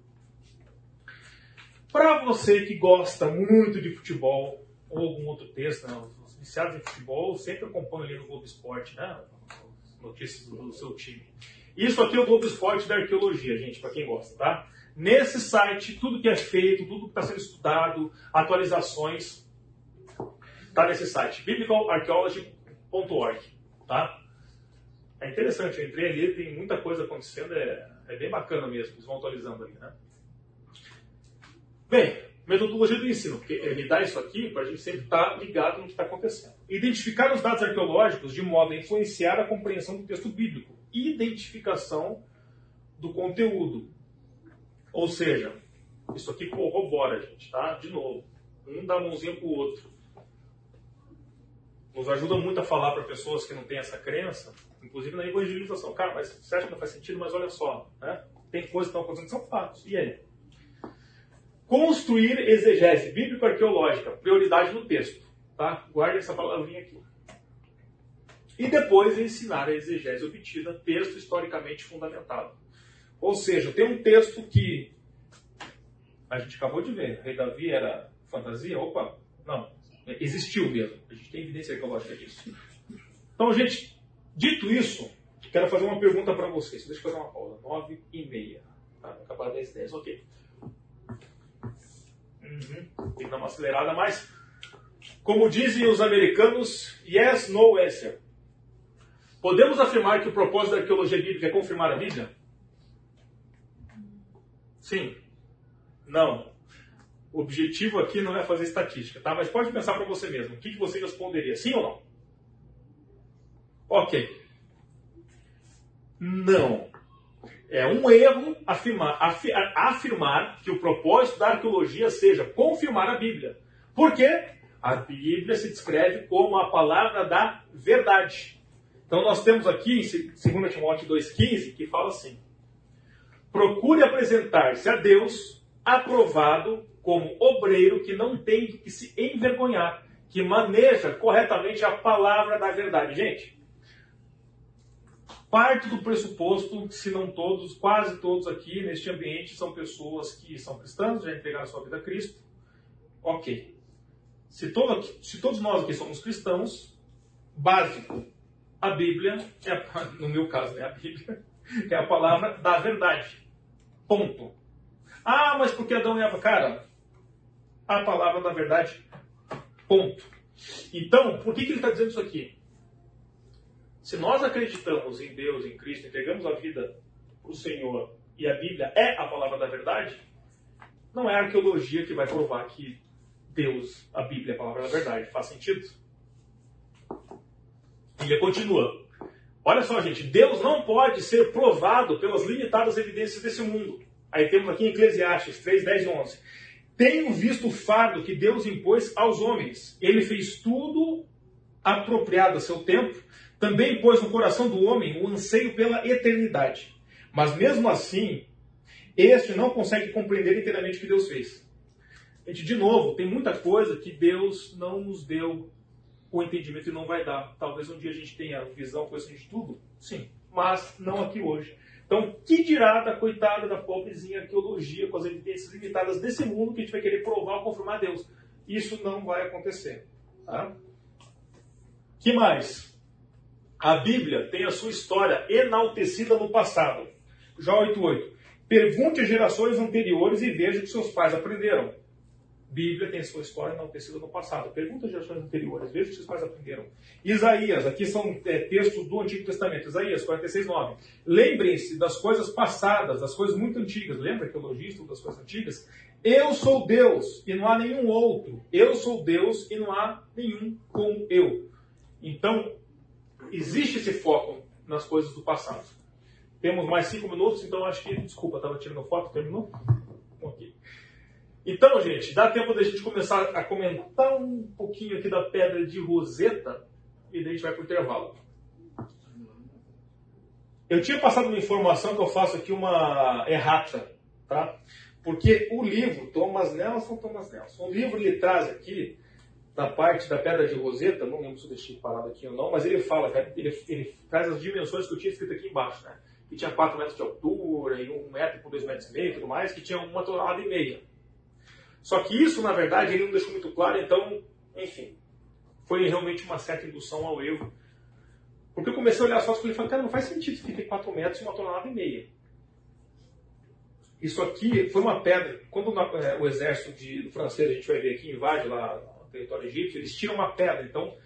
Para você que gosta muito de futebol, ou algum outro texto, né? os viciados em futebol sempre acompanham ali no Globo Esporte, né? notícias do, do seu time. Isso aqui é o Globo Esporte da arqueologia, gente, para quem gosta, tá? Nesse site, tudo que é feito, tudo que está sendo estudado, atualizações, tá nesse site, biblicalarchaeology.org, tá? É interessante, eu entrei ali, tem muita coisa acontecendo, é, é bem bacana mesmo, eles vão atualizando ali, né? Bem, metodologia do ensino, porque ele dá isso aqui para a gente sempre estar tá ligado no que está acontecendo. Identificar os dados arqueológicos de modo a influenciar a compreensão do texto bíblico. Identificação do conteúdo. Ou seja, isso aqui corrobora, gente, tá? De novo, um dá a mãozinha pro outro. Nos ajuda muito a falar para pessoas que não têm essa crença, inclusive na evangelização. Cara, mas você acha que não faz sentido? Mas olha só, né? Tem coisas que estão acontecendo que são fatos. E aí? Construir exegese bíblico-arqueológica, prioridade no texto. Tá? Guarde essa palavrinha aqui. E depois ensinar a exegese obtida, texto historicamente fundamentado. Ou seja, tem um texto que a gente acabou de ver, o rei Davi era fantasia? Opa, não, existiu mesmo. A gente tem evidência arqueológica disso. Então, gente, dito isso, quero fazer uma pergunta para vocês. Deixa eu fazer uma pausa. 9 e meia. Tá, acabar 10 10, ok. Uhum. Tem que dar uma acelerada, mas, como dizem os americanos, yes, no answer. Podemos afirmar que o propósito da arqueologia bíblica é confirmar a Bíblia? Sim. Não. Objetivo aqui não é fazer estatística, tá? Mas pode pensar para você mesmo. O que você responderia? Sim ou não? Ok. Não. É um erro afirmar, afirmar que o propósito da arqueologia seja confirmar a Bíblia. Por quê? A Bíblia se descreve como a palavra da verdade. Então nós temos aqui em 2 Timóteo 2,15 que fala assim: procure apresentar-se a Deus aprovado como obreiro que não tem que se envergonhar, que maneja corretamente a palavra da verdade. Gente, parte do pressuposto, se não todos, quase todos aqui neste ambiente são pessoas que são cristãs, já entregaram sua vida a Cristo. Ok. Se, todo, se todos nós aqui somos cristãos, básico, a Bíblia, é a, no meu caso, é a Bíblia, é a palavra da verdade. Ponto. Ah, mas por que Adão e Eva? Cara, a palavra da verdade. Ponto. Então, por que, que ele está dizendo isso aqui? Se nós acreditamos em Deus, em Cristo, entregamos a vida para o Senhor e a Bíblia é a palavra da verdade, não é a arqueologia que vai provar que Deus, a Bíblia é a palavra da verdade. Faz sentido? Ele continua. Olha só, gente, Deus não pode ser provado pelas limitadas evidências desse mundo. Aí temos aqui em Eclesiastes 3, 10 e 11. Tenho visto o fardo que Deus impôs aos homens. Ele fez tudo apropriado a seu tempo também pôs no coração do homem o anseio pela eternidade. Mas mesmo assim, este não consegue compreender inteiramente o que Deus fez. Gente, de novo, tem muita coisa que Deus não nos deu o entendimento e não vai dar. Talvez um dia a gente tenha visão, conhecimento de tudo, sim, mas não aqui hoje. Então, que dirá da coitada da pobrezinha arqueologia com as evidências limitadas desse mundo que a gente vai querer provar ou confirmar Deus? Isso não vai acontecer. Tá? que mais? A Bíblia tem a sua história enaltecida no passado. Jó 8,8. Pergunte às gerações anteriores e veja o que seus pais aprenderam. Bíblia tem sua história enaltecida no passado. Pergunta gerações anteriores, veja o que seus pais aprenderam. Isaías, aqui são é, textos do Antigo Testamento. Isaías 46,9. Lembrem-se das coisas passadas, das coisas muito antigas. Lembra que eu logista das coisas antigas? Eu sou Deus e não há nenhum outro. Eu sou Deus e não há nenhum como eu. Então, existe esse foco nas coisas do passado. Temos mais cinco minutos, então acho que. Desculpa, estava tirando foto, terminou? Então, gente, dá tempo da gente começar a comentar um pouquinho aqui da pedra de Roseta e daí a gente vai para o intervalo. Eu tinha passado uma informação que eu faço aqui uma errata, tá? Porque o livro, Thomas Nelson, Thomas Nelson, o livro ele traz aqui, da parte da pedra de Roseta, não lembro se eu deixei parado aqui ou não, mas ele fala, ele, ele traz as dimensões que eu tinha escrito aqui embaixo, né? Que tinha 4 metros de altura, e 1 metro por 2 metros e meio e tudo mais, que tinha uma tonelada e meia. Só que isso, na verdade, ele não deixou muito claro, então, enfim, foi realmente uma certa indução ao erro. Porque eu comecei a olhar as fotos e falei, cara, não faz sentido que tem 4 metros e uma tonelada e meia. Isso aqui foi uma pedra. Quando é, o exército de, francês, a gente vai ver aqui, invade lá o território egípcio, eles tiram uma pedra. Então,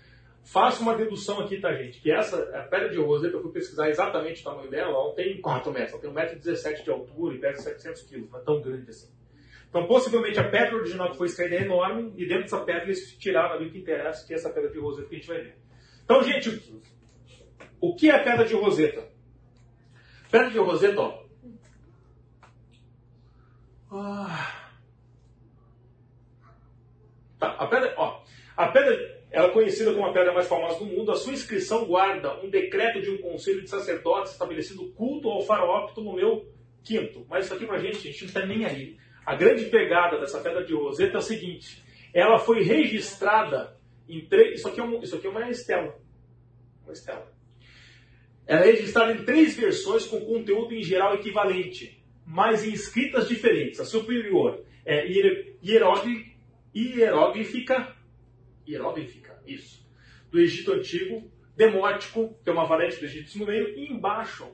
faça uma dedução aqui, tá, gente? Que essa a pedra de Roseta, eu fui pesquisar exatamente o tamanho dela, ela tem 4 metros, ela tem 1,17m de altura e pesa 700 kg, não é tão grande assim. Então, possivelmente, a pedra original que foi extraída é enorme e dentro dessa pedra eles tiraram ali o que interessa, que é essa pedra de Roseta que a gente vai ver. Então, gente, o que é a pedra de Roseta? Pedra de Roseta, ó. Ah. Tá, a pedra, ó, a pedra, ela é conhecida como a pedra mais famosa do mundo. A sua inscrição guarda um decreto de um conselho de sacerdotes estabelecido culto ao faraó Ptolomeu V. Mas isso aqui pra gente, a gente não está nem aí. A grande pegada dessa pedra de Roseta é o seguinte: ela foi registrada em três. Isso aqui é, um, isso aqui é uma estela. Uma estela. Ela é registrada em três versões com conteúdo em geral equivalente, mas em escritas diferentes. A superior é hieróglifica, hieróglifica, isso, do Egito Antigo, demótico, que é uma variante do Egito meio, e embaixo,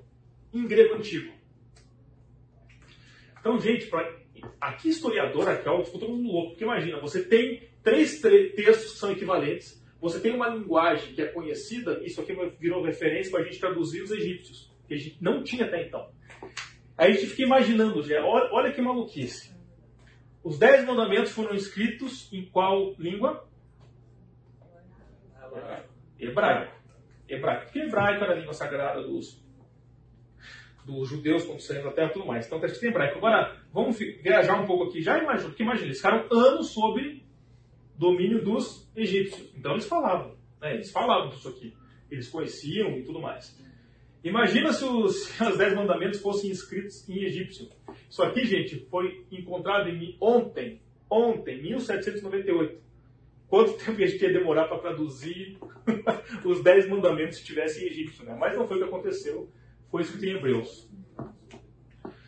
em grego antigo. Então, gente, para aqui historiador, arqueólogo, ficou todo mundo louco. Porque imagina, você tem três textos que são equivalentes, você tem uma linguagem que é conhecida, isso aqui virou referência para a gente traduzir os egípcios, que a gente não tinha até então. Aí a gente fica imaginando, olha, olha que maluquice. Os Dez Mandamentos foram escritos em qual língua? Hebraico. Hebraico. Porque hebraico era a língua sagrada dos dos judeus quando saíram da terra e tudo mais. Então está escrito em hebraico. Agora, vamos viajar um pouco aqui. Já imagina, porque imagina, eles ficaram anos sob domínio dos egípcios. Então eles falavam, né? eles falavam disso aqui. Eles conheciam e tudo mais. Imagina se os, os Dez Mandamentos fossem escritos em egípcio. Isso aqui, gente, foi encontrado em ontem, ontem, 1798. Quanto tempo a gente ia demorar para traduzir os Dez Mandamentos se tivesse em egípcio, né? Mas não foi o que aconteceu foi escrito em Hebreus.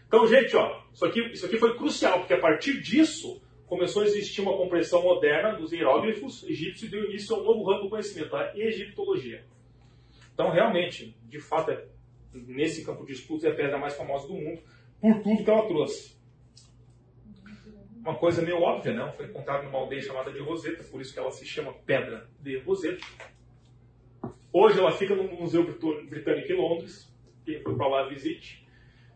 Então, gente, ó, isso aqui, isso aqui foi crucial, porque a partir disso começou a existir uma compreensão moderna dos hieróglifos egípcios e deu início a um novo ramo do conhecimento, a egiptologia. Então, realmente, de fato, é, nesse campo de estudos é a pedra mais famosa do mundo, por tudo que ela trouxe. Uma coisa meio óbvia, não? Né? Foi encontrada numa aldeia chamada de Roseta, por isso que ela se chama Pedra de Roseta. Hoje ela fica no Museu Britânico em Londres, quem for para lá visite.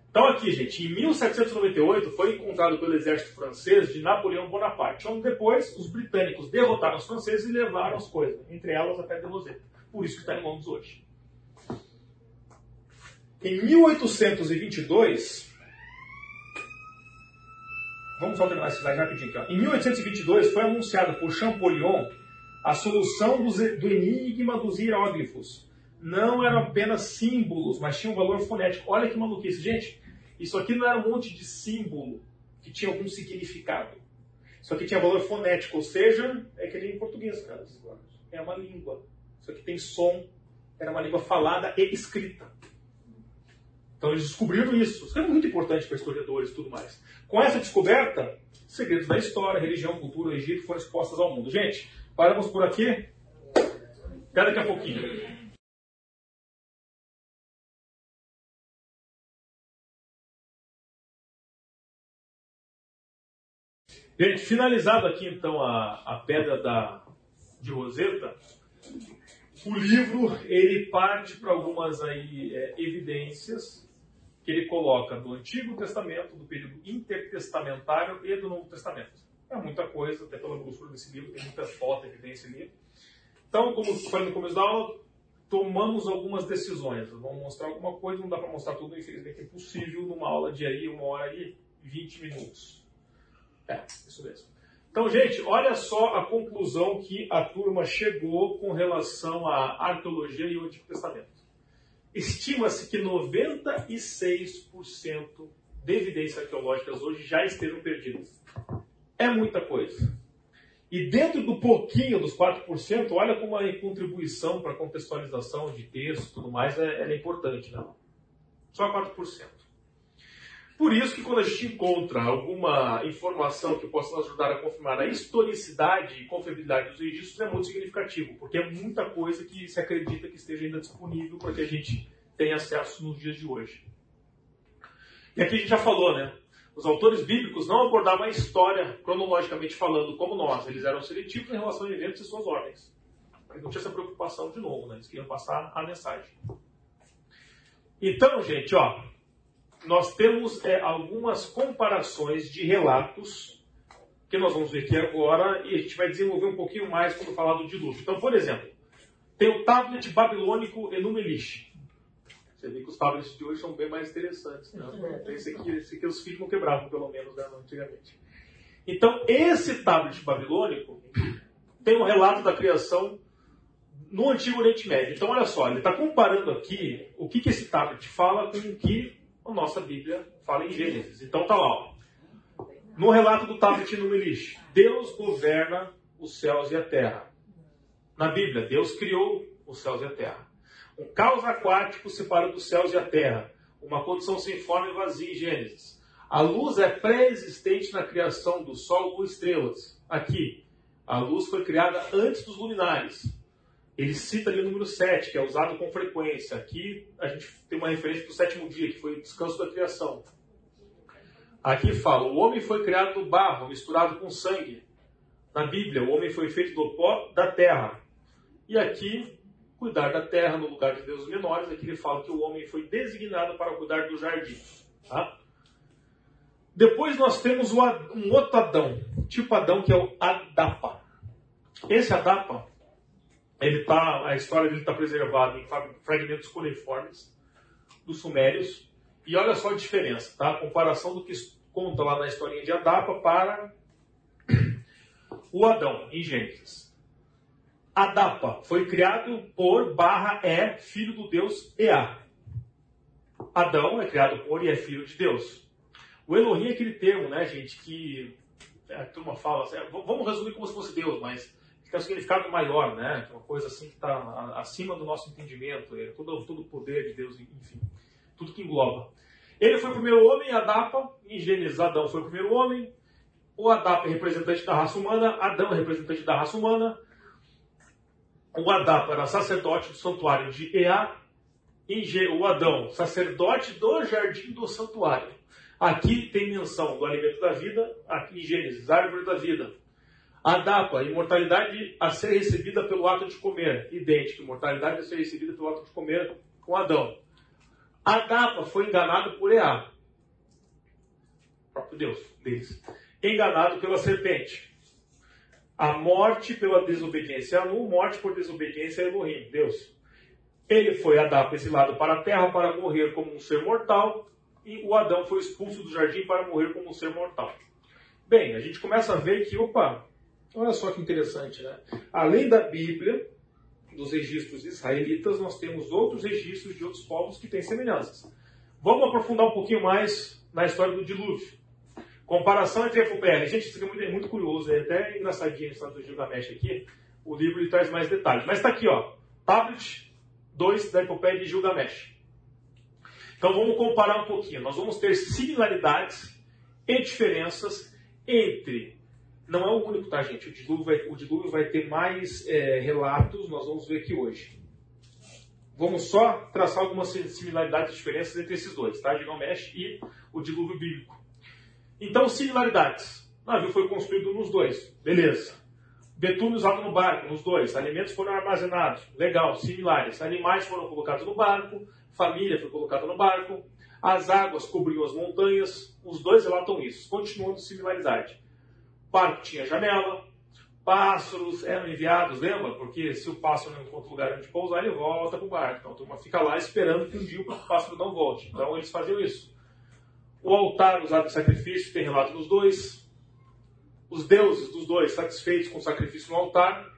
Então aqui, gente, em 1798 foi encontrado pelo exército francês de Napoleão Bonaparte, onde depois os britânicos derrotaram os franceses e levaram as coisas, entre elas a Pedra Roseta. Por isso que está em Londres hoje. Em 1822, vamos só terminar esse slide rapidinho aqui. Ó. Em 1822 foi anunciado por Champollion a solução do enigma dos hieróglifos, não eram apenas símbolos, mas tinham um valor fonético. Olha que maluquice. Gente, isso aqui não era um monte de símbolo que tinha algum significado. Isso aqui tinha valor fonético, ou seja, é que nem em português, cara. É uma língua. Isso aqui tem som, era uma língua falada e escrita. Então eles descobriram isso. Isso é muito importante para historiadores e tudo mais. Com essa descoberta, segredos da história, religião, cultura, Egito foram expostos ao mundo. Gente, paramos por aqui. Até daqui a pouquinho. Gente, finalizado aqui então a, a pedra da, de Roseta, o livro ele parte para algumas aí, é, evidências que ele coloca do Antigo Testamento, do período intertestamentário e do Novo Testamento. É muita coisa, até pela grossura desse livro, tem muita foto, evidência ali. Então, como eu falei no começo da aula, tomamos algumas decisões. Vamos mostrar alguma coisa, não dá para mostrar tudo, infelizmente é impossível numa aula de aí, uma hora e 20 minutos. É, isso mesmo. Então, gente, olha só a conclusão que a turma chegou com relação à arqueologia e o Antigo Testamento. Estima-se que 96% de evidências arqueológicas hoje já estejam perdidas. É muita coisa. E dentro do pouquinho dos 4%, olha como a contribuição para contextualização de texto e tudo mais é, é importante. Né? Só 4%. Por isso que quando a gente encontra alguma informação que possa nos ajudar a confirmar a historicidade e confiabilidade dos registros, é muito significativo, porque é muita coisa que se acredita que esteja ainda disponível para que a gente tenha acesso nos dias de hoje. E aqui a gente já falou, né? Os autores bíblicos não abordavam a história cronologicamente falando como nós. Eles eram seletivos em relação a eventos e suas ordens. Não tinha essa preocupação de novo, né? Eles queriam passar a mensagem. Então, gente, ó, nós temos é, algumas comparações de relatos que nós vamos ver aqui agora e a gente vai desenvolver um pouquinho mais quando falar do dilúvio. Então, por exemplo, tem o tablet babilônico Enumelish. Você vê que os tablets de hoje são bem mais interessantes. Né? Uhum. Esse, aqui, esse aqui os filhos não quebravam, pelo menos, né, antigamente. Então, esse tablet babilônico tem um relato da criação no Antigo Oriente Médio. Então, olha só, ele está comparando aqui o que, que esse tablet fala com o que a nossa Bíblia fala em Gênesis. Então, tá lá. No relato do tablet no Deus governa os céus e a terra. Na Bíblia, Deus criou os céus e a terra. Um caos aquático separa dos céus e a terra. Uma condição sem forma e vazia em Gênesis. A luz é pré-existente na criação do Sol ou estrelas. Aqui, a luz foi criada antes dos luminares. Ele cita ali o número 7, que é usado com frequência. Aqui a gente tem uma referência para o sétimo dia, que foi o descanso da criação. Aqui fala: o homem foi criado do barro, misturado com sangue. Na Bíblia, o homem foi feito do pó da terra. E aqui cuidar da terra no lugar de deuses menores. Aqui ele fala que o homem foi designado para cuidar do jardim. Tá? Depois nós temos um outro Adão, tipo Adão, que é o Adapa. Esse Adapa, ele tá, a história dele está preservada em fragmentos cuneiformes dos Sumérios. E olha só a diferença, tá? A comparação do que conta lá na historinha de Adapa para o Adão, em Gênesis. Adapa foi criado por barra é filho do deus Ea. Adão é criado por e é filho de Deus. O Elohim é aquele termo, né, gente, que a turma fala, assim, vamos resumir como se fosse Deus, mas que tem um significado maior, né, que é uma coisa assim que está acima do nosso entendimento, é todo, todo o poder de Deus, enfim, tudo que engloba. Ele foi o primeiro homem, Adapa, em Adão foi o primeiro homem, o Adapa é representante da raça humana, Adão é representante da raça humana, o Adapa era sacerdote do santuário de Ea, o Adão, sacerdote do jardim do santuário. Aqui tem menção do alimento da vida, aqui em Gênesis, árvore da vida. Adapa, imortalidade a ser recebida pelo ato de comer, idêntico, imortalidade a ser recebida pelo ato de comer com Adão. Adapa foi enganado por Ea, próprio Deus deles, enganado pela serpente. A morte pela desobediência a morte por desobediência a Elohim, Deus. Ele foi Adão para esse lado para a terra para morrer como um ser mortal, e o Adão foi expulso do jardim para morrer como um ser mortal. Bem, a gente começa a ver que, opa, olha só que interessante, né? Além da Bíblia, dos registros israelitas, nós temos outros registros de outros povos que têm semelhanças. Vamos aprofundar um pouquinho mais na história do dilúvio. Comparação entre epopeia. Gente, isso aqui é muito, é muito curioso, é até engraçadinho a história do Gilgamesh aqui. O livro ele traz mais detalhes. Mas está aqui, ó. Tablet 2 da epopeia de Gilgamesh. Então vamos comparar um pouquinho. Nós vamos ter similaridades e diferenças entre. Não é o único, tá, gente? O dilúvio vai, o dilúvio vai ter mais é, relatos, nós vamos ver aqui hoje. Vamos só traçar algumas similaridades e diferenças entre esses dois, tá? Gilgamesh e o dilúvio bíblico. Então, similaridades. O navio foi construído nos dois. Beleza. Betume usado no barco, nos dois. Alimentos foram armazenados. Legal, similares. Animais foram colocados no barco. Família foi colocada no barco. As águas cobriam as montanhas. Os dois relatam isso. Continuando similaridade. Barco tinha janela. pássaros eram enviados, lembra? Porque se o pássaro não encontra lugar onde pousar, ele volta para o barco. Então a turma fica lá esperando que um dia o pássaro não volte. Então eles faziam isso. O altar usado em sacrifício tem relato dos dois. Os deuses dos dois satisfeitos com o sacrifício no altar.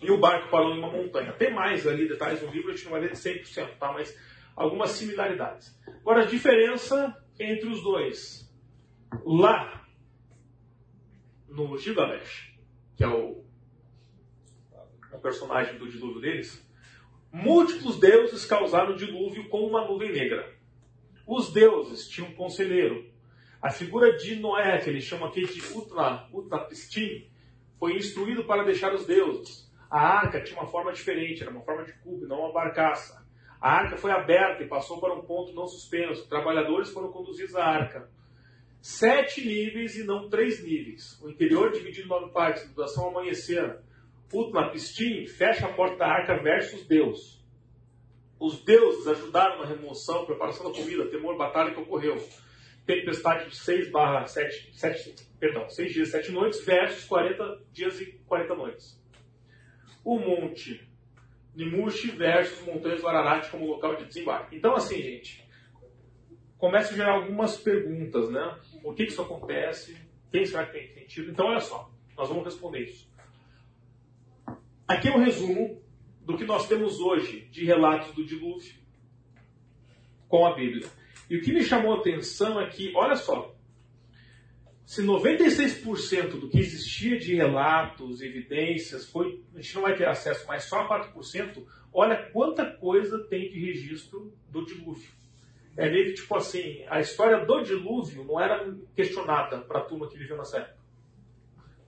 E o barco parou em uma montanha. Tem mais ali detalhes no livro, a gente não vai ler 100%, tá? Mas algumas similaridades. Agora, a diferença entre os dois. Lá, no Gilgamesh, que é o, o personagem do dilúvio deles, múltiplos deuses causaram o dilúvio com uma nuvem negra. Os deuses tinham um conselheiro. A figura de Noé, que eles chamam aqui de Utna, Utnapistim, foi instruído para deixar os deuses. A arca tinha uma forma diferente, era uma forma de cubo, não uma barcaça. A arca foi aberta e passou para um ponto não suspenso. Trabalhadores foram conduzidos à arca. Sete níveis e não três níveis. O interior dividido em nove partes, duração amanhecer. Utnapistim fecha a porta da arca versus Deus. Os deuses ajudaram na remoção, preparação da comida, temor, batalha que ocorreu. Tempestade de 6 barra 7, 7, perdão, 6 dias e 7 noites versus 40 dias e 40 noites. O monte Nimushi versus Montanhas do Ararat como local de desembarque. Então, assim, gente, começa a gerar algumas perguntas, né? Por que, isso acontece? Quem será que tem sentido? Então, olha só, nós vamos responder isso. Aqui é um resumo do que nós temos hoje de relatos do dilúvio com a Bíblia. E o que me chamou a atenção é que, olha só, se 96% do que existia de relatos, evidências, foi, a gente não vai ter acesso, mas só a 4%, olha quanta coisa tem de registro do dilúvio. É meio que tipo assim, a história do dilúvio não era questionada para a turma que viveu nessa época.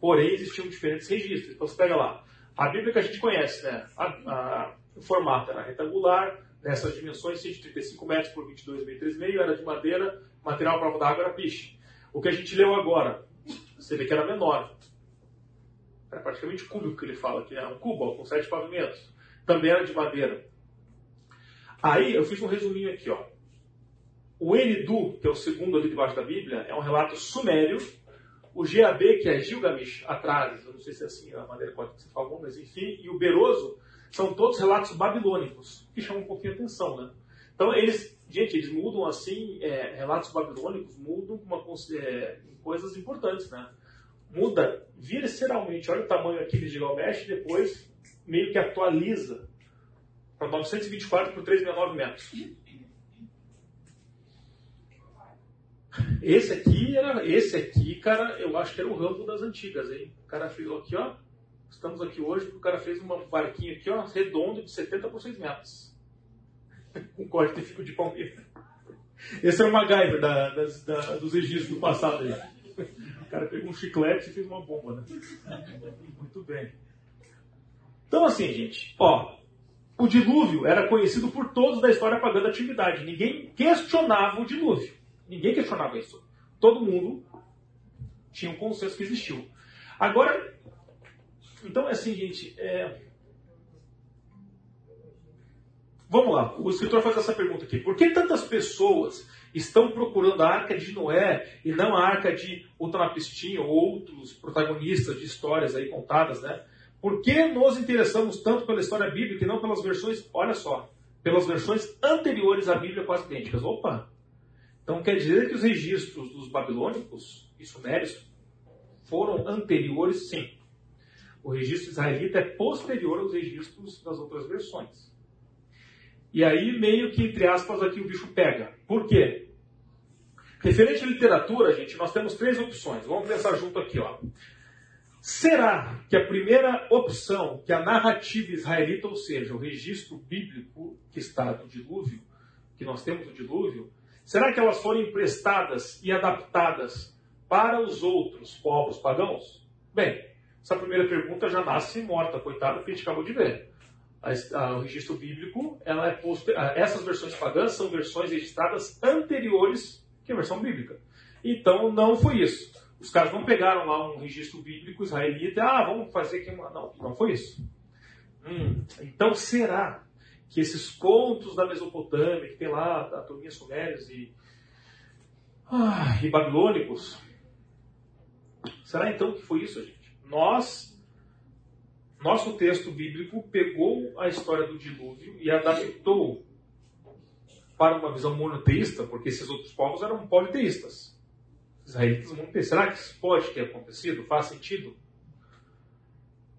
Porém, existiam diferentes registros. Então você pega lá, a Bíblia que a gente conhece, né? A, a, o formato era retangular, nessas dimensões, 135 metros por 22 metros e meio, era de madeira, material prova d'água era piche. O que a gente leu agora, você vê que era menor. Era praticamente cúbico que ele fala aqui, é um cubo com sete pavimentos. Também era de madeira. Aí eu fiz um resuminho aqui, ó. O Eridu, que é o segundo ali debaixo da Bíblia, é um relato sumério. O GAB, que é Gilgamesh, atrás, eu não sei se é assim a maneira que você fala, mas enfim. E o Beroso, são todos relatos babilônicos, que chamam um pouquinho a atenção, né? Então, eles, gente, eles mudam assim, é, relatos babilônicos mudam uma, é, coisas importantes, né? Muda visceralmente, olha o tamanho aqui de Gilgamesh, e depois meio que atualiza para 924 por 369 metros. Esse aqui era, esse aqui, cara, eu acho que era o rambo das antigas, hein? O cara fez aqui, ó. Estamos aqui hoje porque o cara fez um barquinho aqui, ó, redondo de 70 por 6 metros. Com corte de fico de palmeira. Esse é o MacGyver da, das, da, dos registros do passado aí. O cara pegou um chiclete e fez uma bomba, né? Muito bem. Então, assim, gente, ó, o dilúvio era conhecido por todos da história pagã da atividade. Ninguém questionava o dilúvio. Ninguém questionava isso. Todo mundo tinha um consenso que existiu. Agora, então é assim, gente. É... Vamos lá, o escritor faz essa pergunta aqui. Por que tantas pessoas estão procurando a arca de Noé e não a arca de Utanapistim ou outros protagonistas de histórias aí contadas, né? Por que nos interessamos tanto pela história bíblica e não pelas versões, olha só, pelas versões anteriores à Bíblia quase idênticas? Opa! Então quer dizer que os registros dos babilônicos e sumérios foram anteriores, sim. O registro israelita é posterior aos registros das outras versões. E aí, meio que, entre aspas, aqui o bicho pega. Por quê? Referente à literatura, gente, nós temos três opções. Vamos pensar junto aqui, ó. Será que a primeira opção, que a narrativa israelita, ou seja, o registro bíblico que está do dilúvio, que nós temos do dilúvio, será que elas foram emprestadas e adaptadas para os outros povos pagãos? Bem, essa primeira pergunta já nasce morta, coitado, que a gente acabou de ver. O registro bíblico, ela é poster, essas versões pagãs são versões registradas anteriores que a versão bíblica. Então, não foi isso. Os caras não pegaram lá um registro bíblico israelita e, ah, vamos fazer aqui uma... Não, não foi isso. Hum, então, será que esses contos da Mesopotâmia, que tem lá, da turminha sumérios e, ah, e babilônicos, será então que foi isso, gente? Nós Nosso texto bíblico pegou a história do dilúvio e adaptou para uma visão monoteísta, porque esses outros povos eram politeístas. Israelitas monoteístas. Será que isso pode ter acontecido? Faz sentido?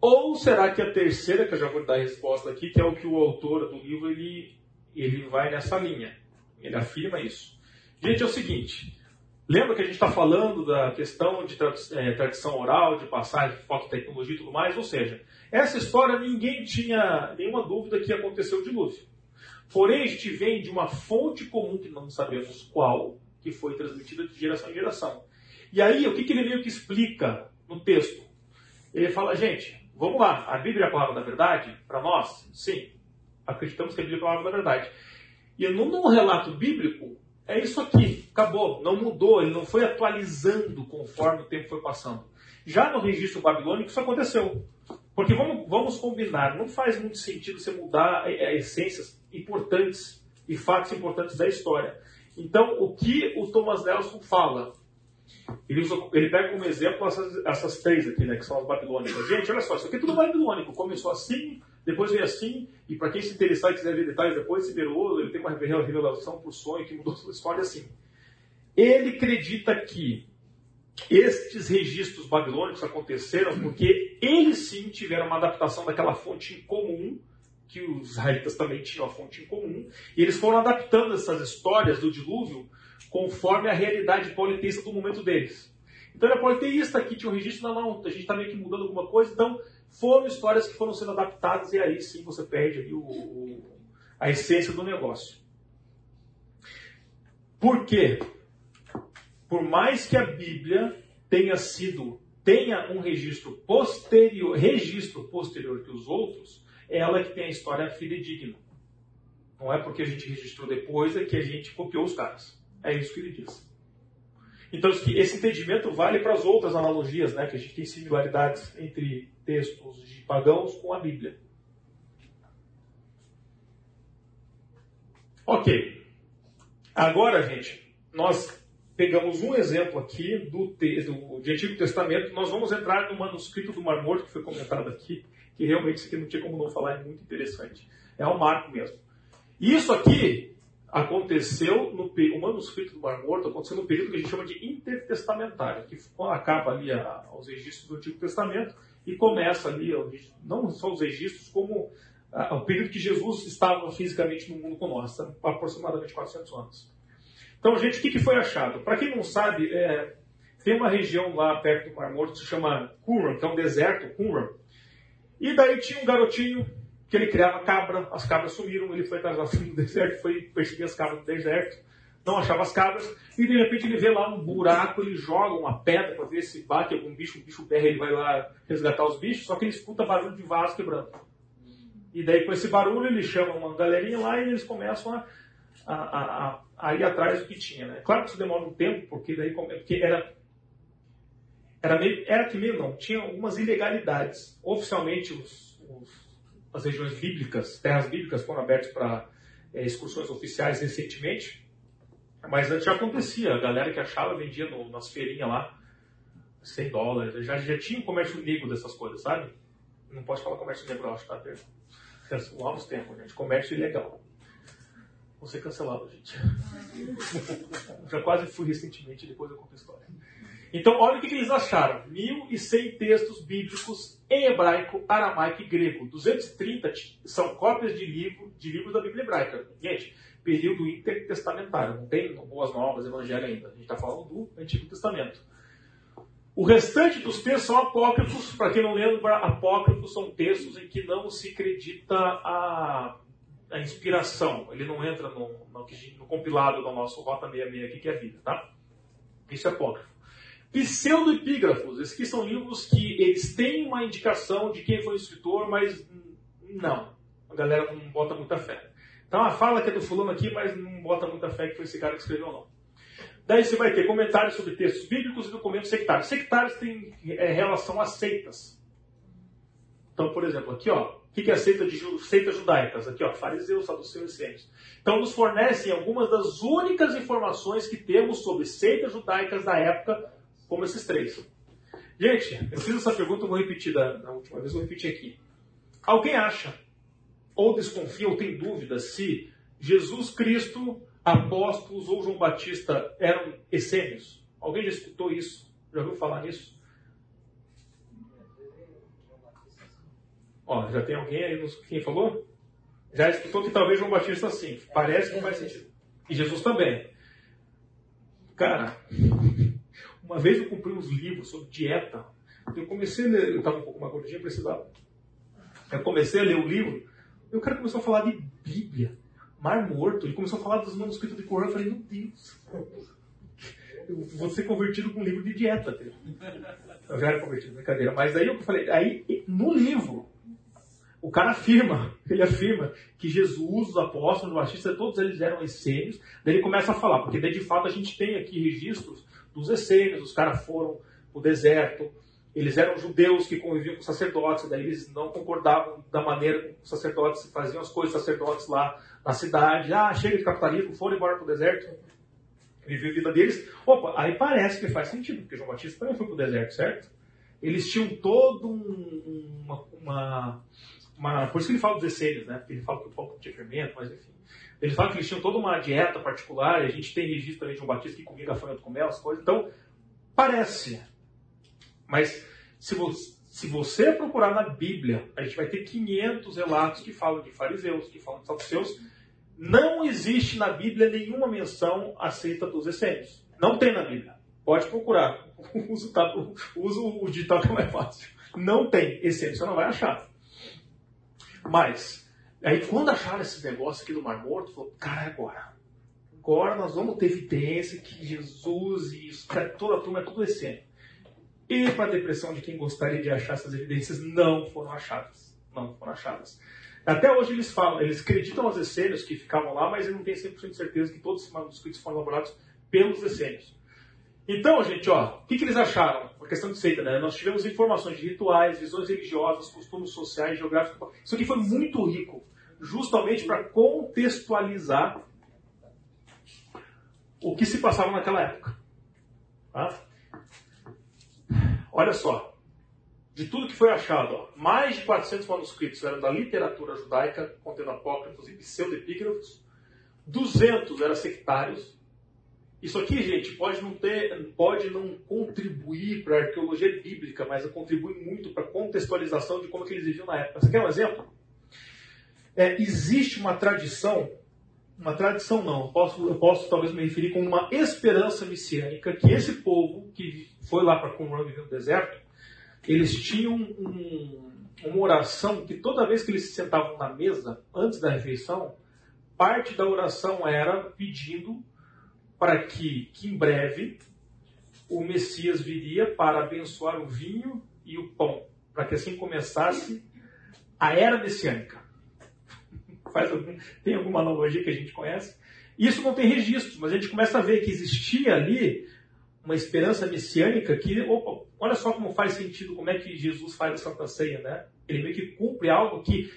Ou será que a terceira, que eu já vou dar a resposta aqui, que é o que o autor do livro ele, ele vai nessa linha. Ele afirma isso. Gente, é o seguinte. Lembra que a gente está falando da questão de é, tradição oral, de passagem, fototecnologia e tudo mais? Ou seja, essa história ninguém tinha nenhuma dúvida que aconteceu o dilúvio. Porém, a gente vem de uma fonte comum que não sabemos qual, que foi transmitida de geração em geração. E aí, o que, que ele meio que explica no texto? Ele fala, gente, vamos lá, a Bíblia é a palavra da verdade? Para nós, sim. Acreditamos que a Bíblia é a palavra da verdade. E num relato bíblico, é isso aqui, acabou, não mudou, ele não foi atualizando conforme o tempo foi passando. Já no registro babilônico isso aconteceu. Porque vamos, vamos combinar, não faz muito sentido você mudar essências importantes e fatos importantes da história. Então, o que o Thomas Nelson fala? Ele, usa, ele pega como exemplo essas, essas três aqui, né, que são as babilônicas. Gente, olha só, isso aqui é tudo babilônico. Começou assim, depois veio assim, e para quem se interessar e quiser ver detalhes depois, Sideroso, ele tem uma revelação por sonho que mudou sua história assim. Ele acredita que estes registros babilônicos aconteceram porque eles sim tiveram uma adaptação daquela fonte comum, que os israelitas também tinham a fonte em comum, e eles foram adaptando essas histórias do dilúvio conforme a realidade politeísta do momento deles. Então ele é politeísta, aqui tinha um registro, não, não, a gente está meio que mudando alguma coisa, então foram histórias que foram sendo adaptadas e aí sim você perde o, o, a essência do negócio. Por quê? por mais que a Bíblia tenha sido tenha um registro posterior, registro posterior que os outros, é ela que tem a história fidedigna. Não é porque a gente registrou depois é que a gente copiou os caras. É isso que ele diz. Então esse entendimento vale para as outras analogias, né, que a gente tem similaridades entre textos de pagãos com a Bíblia. Ok. Agora, gente, nós pegamos um exemplo aqui do, do, de Antigo Testamento, nós vamos entrar no manuscrito do Mar Morto, que foi comentado aqui, que realmente isso aqui não tinha como não falar, é muito interessante. É um marco mesmo. Isso aqui aconteceu no o manuscrito do Mar Morto aconteceu no período que a gente chama de intertestamentário, que acaba ali a, os registros do Antigo Testamento e começa ali, não só os registros, como a, o período que Jesus estava fisicamente no mundo com nós, aproximadamente 400 anos. Então, gente, o que, que foi achado? Para quem não sabe, é, tem uma região lá perto do Mar Morto que se chama Qumran, que é um deserto, Qumran. E daí tinha um garotinho que ele criava cabra, as cabras sumiram, ele foi atrás do deserto, foi perseguir as cabras no deserto, não achava as cabras, e de repente ele vê lá um buraco, ele joga uma pedra para ver se bate algum bicho, um bicho berra, ele vai lá resgatar os bichos, só que ele escuta barulho de vaso quebrando. E daí com esse barulho ele chama uma galerinha lá e eles começam a, a, a, a ir atrás do que tinha. Né? Claro que isso demora um tempo, porque daí porque era era meio era que meio não tinha algumas ilegalidades. Oficialmente os, os, as regiões bíblicas, terras bíblicas foram abertas para é, excursões oficiais recentemente, mas antes já acontecia. A galera que achava vendia no, nas feirinhas lá 100 dólares. Já, já tinha um comércio negro dessas coisas, sabe? Não pode falar comércio negro, acho, tá? Novos tempos, gente. Comércio ilegal. Vou ser cancelado, gente. Já quase fui recentemente, depois eu conto a história. Então, olha o que, eles acharam. 1.100 textos bíblicos em hebraico, aramaico e grego. 230 são cópias de, livro, de livros da Bíblia hebraica. Gente, período intertestamentário. Não tem Boas Novas, Evangelho ainda. A gente está falando do Antigo Testamento. O restante dos textos são apócrifos. Para quem não lembra, apócrifos são textos em que não se acredita a a inspiração, ele não entra no, no, no compilado do nosso Rota 66 aqui, que é a vida, tá? Isso é apócrifo. Pseudoepígrafos, esses aqui são livros que eles têm uma indicação de quem foi o escritor, mas não, a galera não bota muita fé. Então, a fala que é do fulano aqui, mas não bota muita fé que foi esse cara que escreveu, não. Daí você vai ter comentários sobre textos bíblicos e documentos sectários. Sectários têm é, relação a seitas. Então, por exemplo, aqui, ó, o que é a seita de seitas judaicas? Aqui, ó, fariseus, saduceus e essênios. Então, nos fornecem algumas das únicas informações que temos sobre seitas judaicas da época, como esses três. Gente, eu fiz essa pergunta, vou repetir da, da última vez, vou repetir aqui. Alguém acha, ou desconfia, ou tem dúvida se Jesus Cristo, apóstolos ou João Batista eram essênios? Alguém já escutou isso? Já ouviu falar nisso? Ó, já tem alguém aí nos, quem falou? Já escutou que talvez João Batista sim. Parece que faz sentido. E Jesus também. Cara, uma vez eu comprei uns livros sobre dieta. Eu comecei a ler, eu estava um pouco mais gordinho, precisava. Eu comecei a ler o livro, e o cara começou a falar de Bíblia, Mar Morto, ele começou a falar dos manuscritos de Corão. Eu falei, meu Deus, eu vou ser convertido com um livro de dieta. Eu já era convertido, brincadeira. Mas daí eu falei, aí no livro, o cara afirma, ele afirma que Jesus, os apóstolos, o Batista, todos eles eram essênios. Daí ele começa a falar, porque daí de fato a gente tem aqui registros dos essênios, os caras foram para o deserto, eles eram judeus que conviviam com sacerdotes, daí eles não concordavam da maneira como os sacerdotes faziam as coisas, sacerdotes lá na cidade, ah, chega de capitalismo, foram embora para o deserto, viver a vida deles. Opa, aí parece que faz sentido, porque João Batista também foi para o deserto, certo? Eles tinham todo um, uma, uma uma, por isso que ele fala dos essênios, né? Porque ele fala que o pão tinha fermento, mas enfim. Ele fala que eles tinham toda uma dieta particular, a gente tem registro também de um batista que comia gafanhoto com mel, as coisas. Então, parece. Mas, se você, se você procurar na Bíblia, a gente vai ter 500 relatos que falam de fariseus, que falam de saduceus. Não existe na Bíblia nenhuma menção aceita dos essênios. Não tem na Bíblia. Pode procurar. Usa o, ditado que é mais fácil. Não tem. Essênio você não vai achar. Mas, aí quando acharam esse negócio aqui do Mar Morto, falou, cara, é agora. Agora nós vamos ter evidência que Jesus e isso, toda a turma é tudo essênio. E para a depressão de quem gostaria de achar essas evidências, não foram achadas. Não foram achadas. Até hoje eles falam, eles acreditam aos essênios que ficavam lá, mas eles não têm 100% de certeza que todos esses manuscritos foram elaborados pelos essênios. Então, gente, ó, o que, que eles acharam? Uma questão de seita, né? Nós tivemos informações de rituais, visões religiosas, costumes sociais, geográficos. Isso aqui foi muito rico, justamente para contextualizar o que se passava naquela época. Tá? Olha só, de tudo que foi achado, ó, mais de 400 manuscritos eram da literatura judaica, contendo apócrifos e pseudepígrafos, 200 eram sectários, isso aqui, gente, pode não ter, pode não contribuir para a arqueologia bíblica, mas contribui muito para a contextualização de como eles viviam na época. Você quer um exemplo? É, existe uma tradição, uma tradição não, eu posso, eu posso talvez me referir como uma esperança messiânica, que esse povo que foi lá para Qumran viver no deserto, eles tinham um, uma oração que toda vez que eles se sentavam na mesa, antes da refeição, parte da oração era pedindo para que, que em breve o Messias viria para abençoar o vinho e o pão, para que assim começasse a era messiânica. Faz algum, tem alguma analogia que a gente conhece? Isso não tem registro, mas a gente começa a ver que existia ali uma esperança messiânica que, opa, olha só como faz sentido, como é que Jesus faz a Santa Ceia, né? Ele meio que cumpre algo que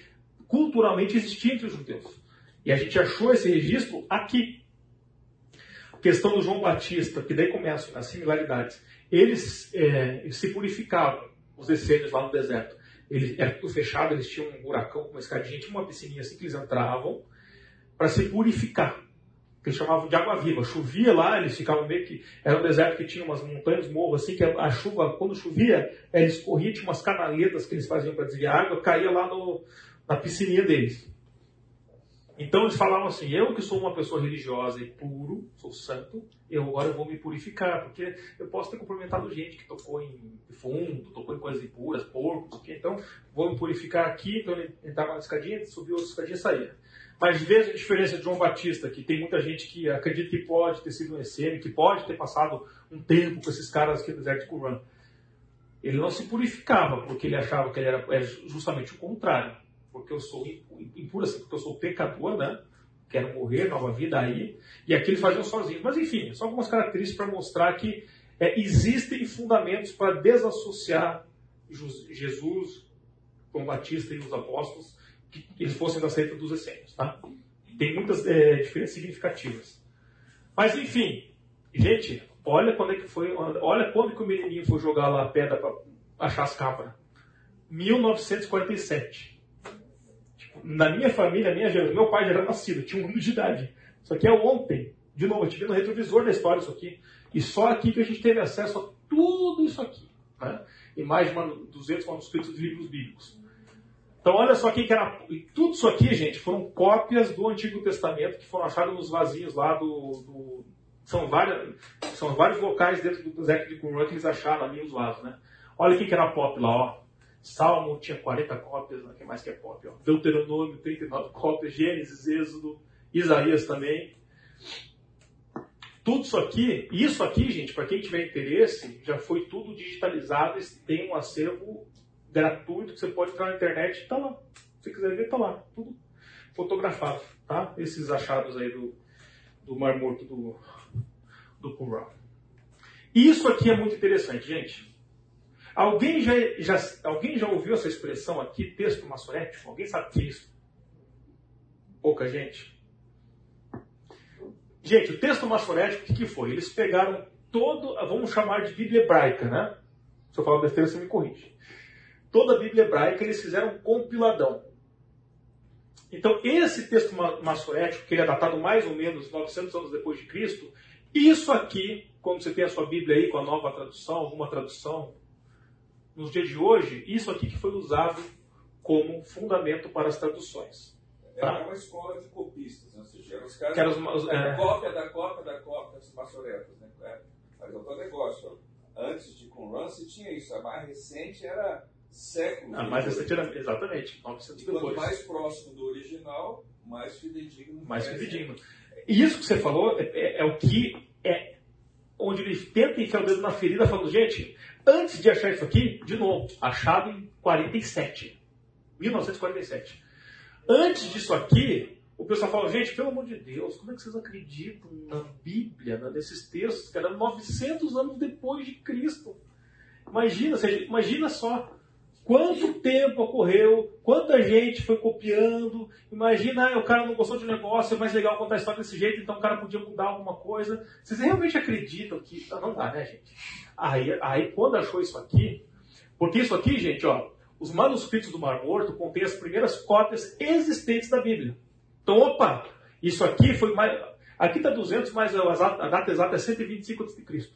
culturalmente existia entre os judeus. E a gente achou esse registro aqui questão do João Batista, que daí começam as similaridades. Eles é, se purificavam, os essênios lá no deserto. Ele, era tudo fechado, eles tinham um buracão com uma escadinha, tinha uma piscininha assim que eles entravam para se purificar. Que eles chamavam de água viva. Chovia lá, eles ficavam meio que. Era um deserto que tinha umas montanhas, morros, assim, que a, chuva, quando chovia, eles corriam, tinha umas canaletas que eles faziam para desviar água, caía lá no, na piscininha deles. Então eles falavam assim: eu que sou uma pessoa religiosa e puro, sou santo, eu agora vou me purificar, porque eu posso ter cumprimentado gente que tocou em fundo, tocou em coisas impuras, porcos, então vou me purificar aqui. Então ele entrava na escadinha, subiu outra escadinha e saía. Mas veja a diferença de João Batista, que tem muita gente que acredita que pode ter sido um essênio, que pode ter passado um tempo com esses caras aqui no deserto de. Ele não se purificava, porque ele achava que ele era justamente o contrário porque eu sou impuro assim, porque eu sou pecador, né? Quero morrer, nova vida aí. E aqui eles faziam sozinhos. Mas enfim, só algumas características para mostrar que é, existem fundamentos para desassociar Jesus, João Batista e os apóstolos, que, que eles fossem da seita dos essênios, tá? Tem muitas é, diferenças significativas. Mas enfim, gente, olha quando é que foi, olha quando que o menininho foi jogar lá a pedra para achar as cabras. 1947. Na minha família, minha geração, meu pai já era nascido, tinha um ano de idade. Isso aqui é ontem. De novo, eu tive no retrovisor da história isso aqui. E só aqui que a gente teve acesso a tudo isso aqui. Né? E mais de 200 manuscritos de livros bíblicos. Então, olha só aqui que era. Tudo isso aqui, gente, foram cópias do Antigo Testamento que foram achadas nos vasinhos lá do. do são, várias, são vários locais dentro do Zec de Qumran que eles acharam ali os vasos, né? Olha aqui que era pop lá, ó. Salmo tinha 40 cópias, o que mais que é? Ó. Deuteronômio, 39 cópias, Gênesis, Êxodo, Isaías também. Tudo isso aqui, isso aqui, gente, para quem tiver interesse, já foi tudo digitalizado, tem um acervo gratuito que você pode entrar na internet, está lá. Se você quiser ver, está lá. Tudo fotografado, tá? Esses achados aí do, do Mar Morto do, do Qumran. Isso aqui é muito interessante, gente. Alguém já, já, alguém já ouviu essa expressão aqui, texto maçorético? Alguém sabe o que é isso? Pouca gente. Gente, o texto maçorético, o que, foi? Eles pegaram todo, vamos chamar de Bíblia hebraica, né? Se eu falar besteira, você me corrige toda a Bíblia hebraica, eles fizeram um compiladão. Então, esse texto maçorético, que ele é datado mais ou menos 900 anos depois de Cristo, isso aqui, quando você tem a sua Bíblia aí com a nova tradução, alguma tradução, nos dias de hoje, isso aqui que foi usado como fundamento para as traduções. Tá? É uma escola de copistas, né? ou seja, os caras os, é... cópia da cópia da cópia dos maçoretas. Né? É, mas é outro negócio. Antes de Qumran, se tinha isso. A mais recente era séculos. Ah, mais recente era, exatamente, 900 depois. Quanto mais próximo do original, mais fidedigno. Mais fidedigno. E isso que você falou é, é, é, o que é onde ele tenta enfiar o dedo na ferida, falando, gente, antes de achar isso aqui, de novo, achado em 47. 1947. Antes disso aqui, o pessoal fala, gente, pelo amor de Deus, como é que vocês acreditam na Bíblia, né, nesses textos que eram 900 anos depois de Cristo? Imagina, seja, imagina só, Quanto tempo ocorreu, quanta gente foi copiando. Imagina, ah, o cara não gostou de um negócio, é mais legal contar a história desse jeito, então o cara podia mudar alguma coisa. Vocês realmente acreditam que. Não dá, né, gente? Aí, aí quando achou isso aqui, porque isso aqui, gente, ó, os manuscritos do Mar Morto contêm as primeiras cópias existentes da Bíblia. Então, opa, isso aqui foi mais. Aqui está 200, mas a data exata é 125 a.C.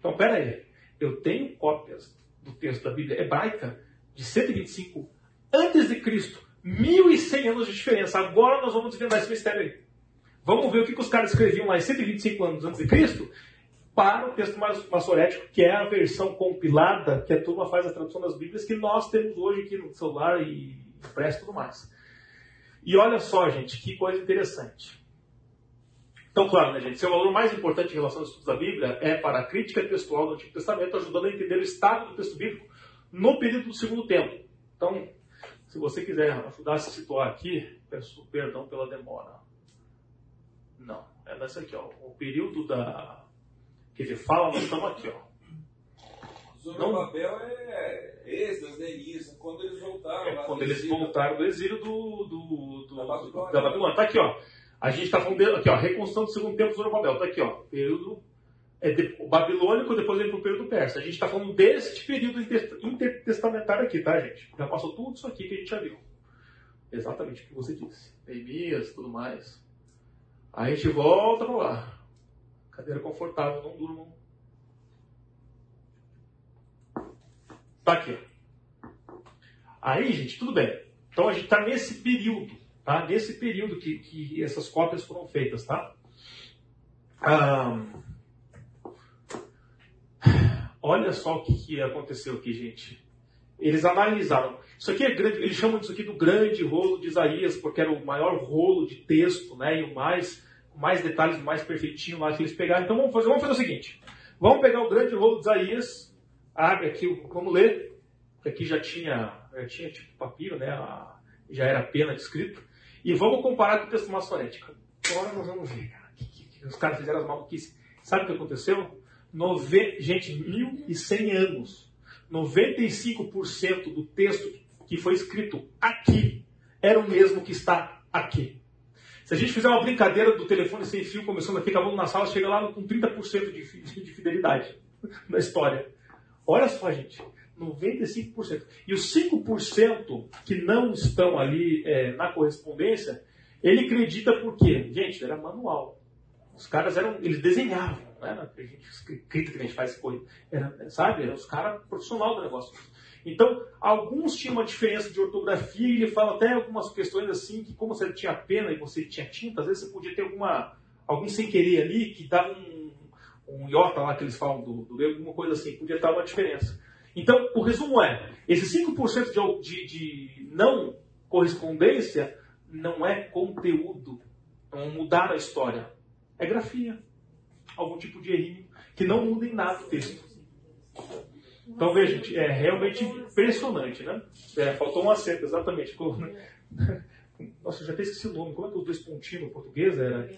Então, pera aí. Eu tenho cópias do texto da Bíblia hebraica de 125 antes de Cristo. 1100 anos de diferença. Agora nós vamos desvendar esse mistério aí. Vamos ver o que, que os caras escreviam lá em 125 anos antes de Cristo para o texto maçorético, que é a versão compilada que a turma faz a tradução das Bíblias que nós temos hoje aqui no celular e impresso e tudo mais. E olha só, gente, que coisa interessante. Então, claro, né, gente, seu valor mais importante em relação aos estudos da Bíblia é para a crítica textual do Antigo Testamento, ajudando a entender o estado do texto bíblico no período do segundo tempo. Então, se você quiser ajudar a se situar aqui, peço perdão pela demora. Não, é nessa aqui, ó. O período da. que ele fala, nós estamos aqui, ó. Zorobabel é Esdras, Neemias, quando eles voltaram. É, quando eles voltaram do exílio do, do, do, da Babilônia. Da Babilônia. Tá aqui, ó. A gente está falando aqui, ó, reconstrução do segundo tempo do Zorobabel. Tá aqui, ó. Período é de, babilônico, depois vem para o período persa. A gente está falando deste período intertestamentário aqui, tá, gente? Já passou tudo isso aqui que a gente já viu. Exatamente o que você disse. Neemias, tudo mais. Aí a gente volta para lá. Cadeira confortável, não durmam. Tá aqui. Aí, gente, tudo bem. Então a gente está nesse período, tá? Nesse período que, que essas cópias foram feitas, tá? Um, Olha só o que, aconteceu aqui, gente. Eles analisaram. Isso aqui é grande, eles chamam isso aqui do grande rolo de Isaías, porque era o maior rolo de texto, né? E o mais, mais detalhes, mais perfeitinho lá que eles pegaram. Então vamos fazer, vamos fazer o seguinte: vamos pegar o grande rolo de Isaías, abre aqui, vamos ler, aqui já tinha, já tinha tipo papiro, né? Já era pena de escrito. E vamos comparar com o texto maçorético. Agora nós vamos ver, cara. Os caras fizeram as maluquices. Sabe o que aconteceu? Nove... Gente, 1.100 anos. 95% do texto que foi escrito aqui era o mesmo que está aqui. Se a gente fizer uma brincadeira do telefone sem fio, começando aqui, acabando na sala, chega lá com 30% de, de fidelidade na história. Olha só, gente. 95%. E os 5% que não estão ali é, na correspondência, ele acredita por quê? Gente, era manual. Os caras eram, eles desenhavam, era a gente escrita que a gente faz coisa. Era, sabe? Eram os caras profissionais do negócio. Então, alguns tinham uma diferença de ortografia e ele fala até algumas questões assim, que como você tinha pena e você tinha tinta, às vezes você podia ter alguma, algum sem querer ali que dava um, um iota lá que eles falam do, do alguma coisa assim, podia dar uma diferença. Então, o resumo é, esse 5% de, de, de não correspondência não é conteúdo, não mudar a história, é grafia, algum tipo de errinho que não muda em nada o texto. Então, veja, gente, é realmente impressionante, né? É, faltou um acento, exatamente. Nossa, eu já até esqueci o nome. Como é que os dois pontinhos no português era?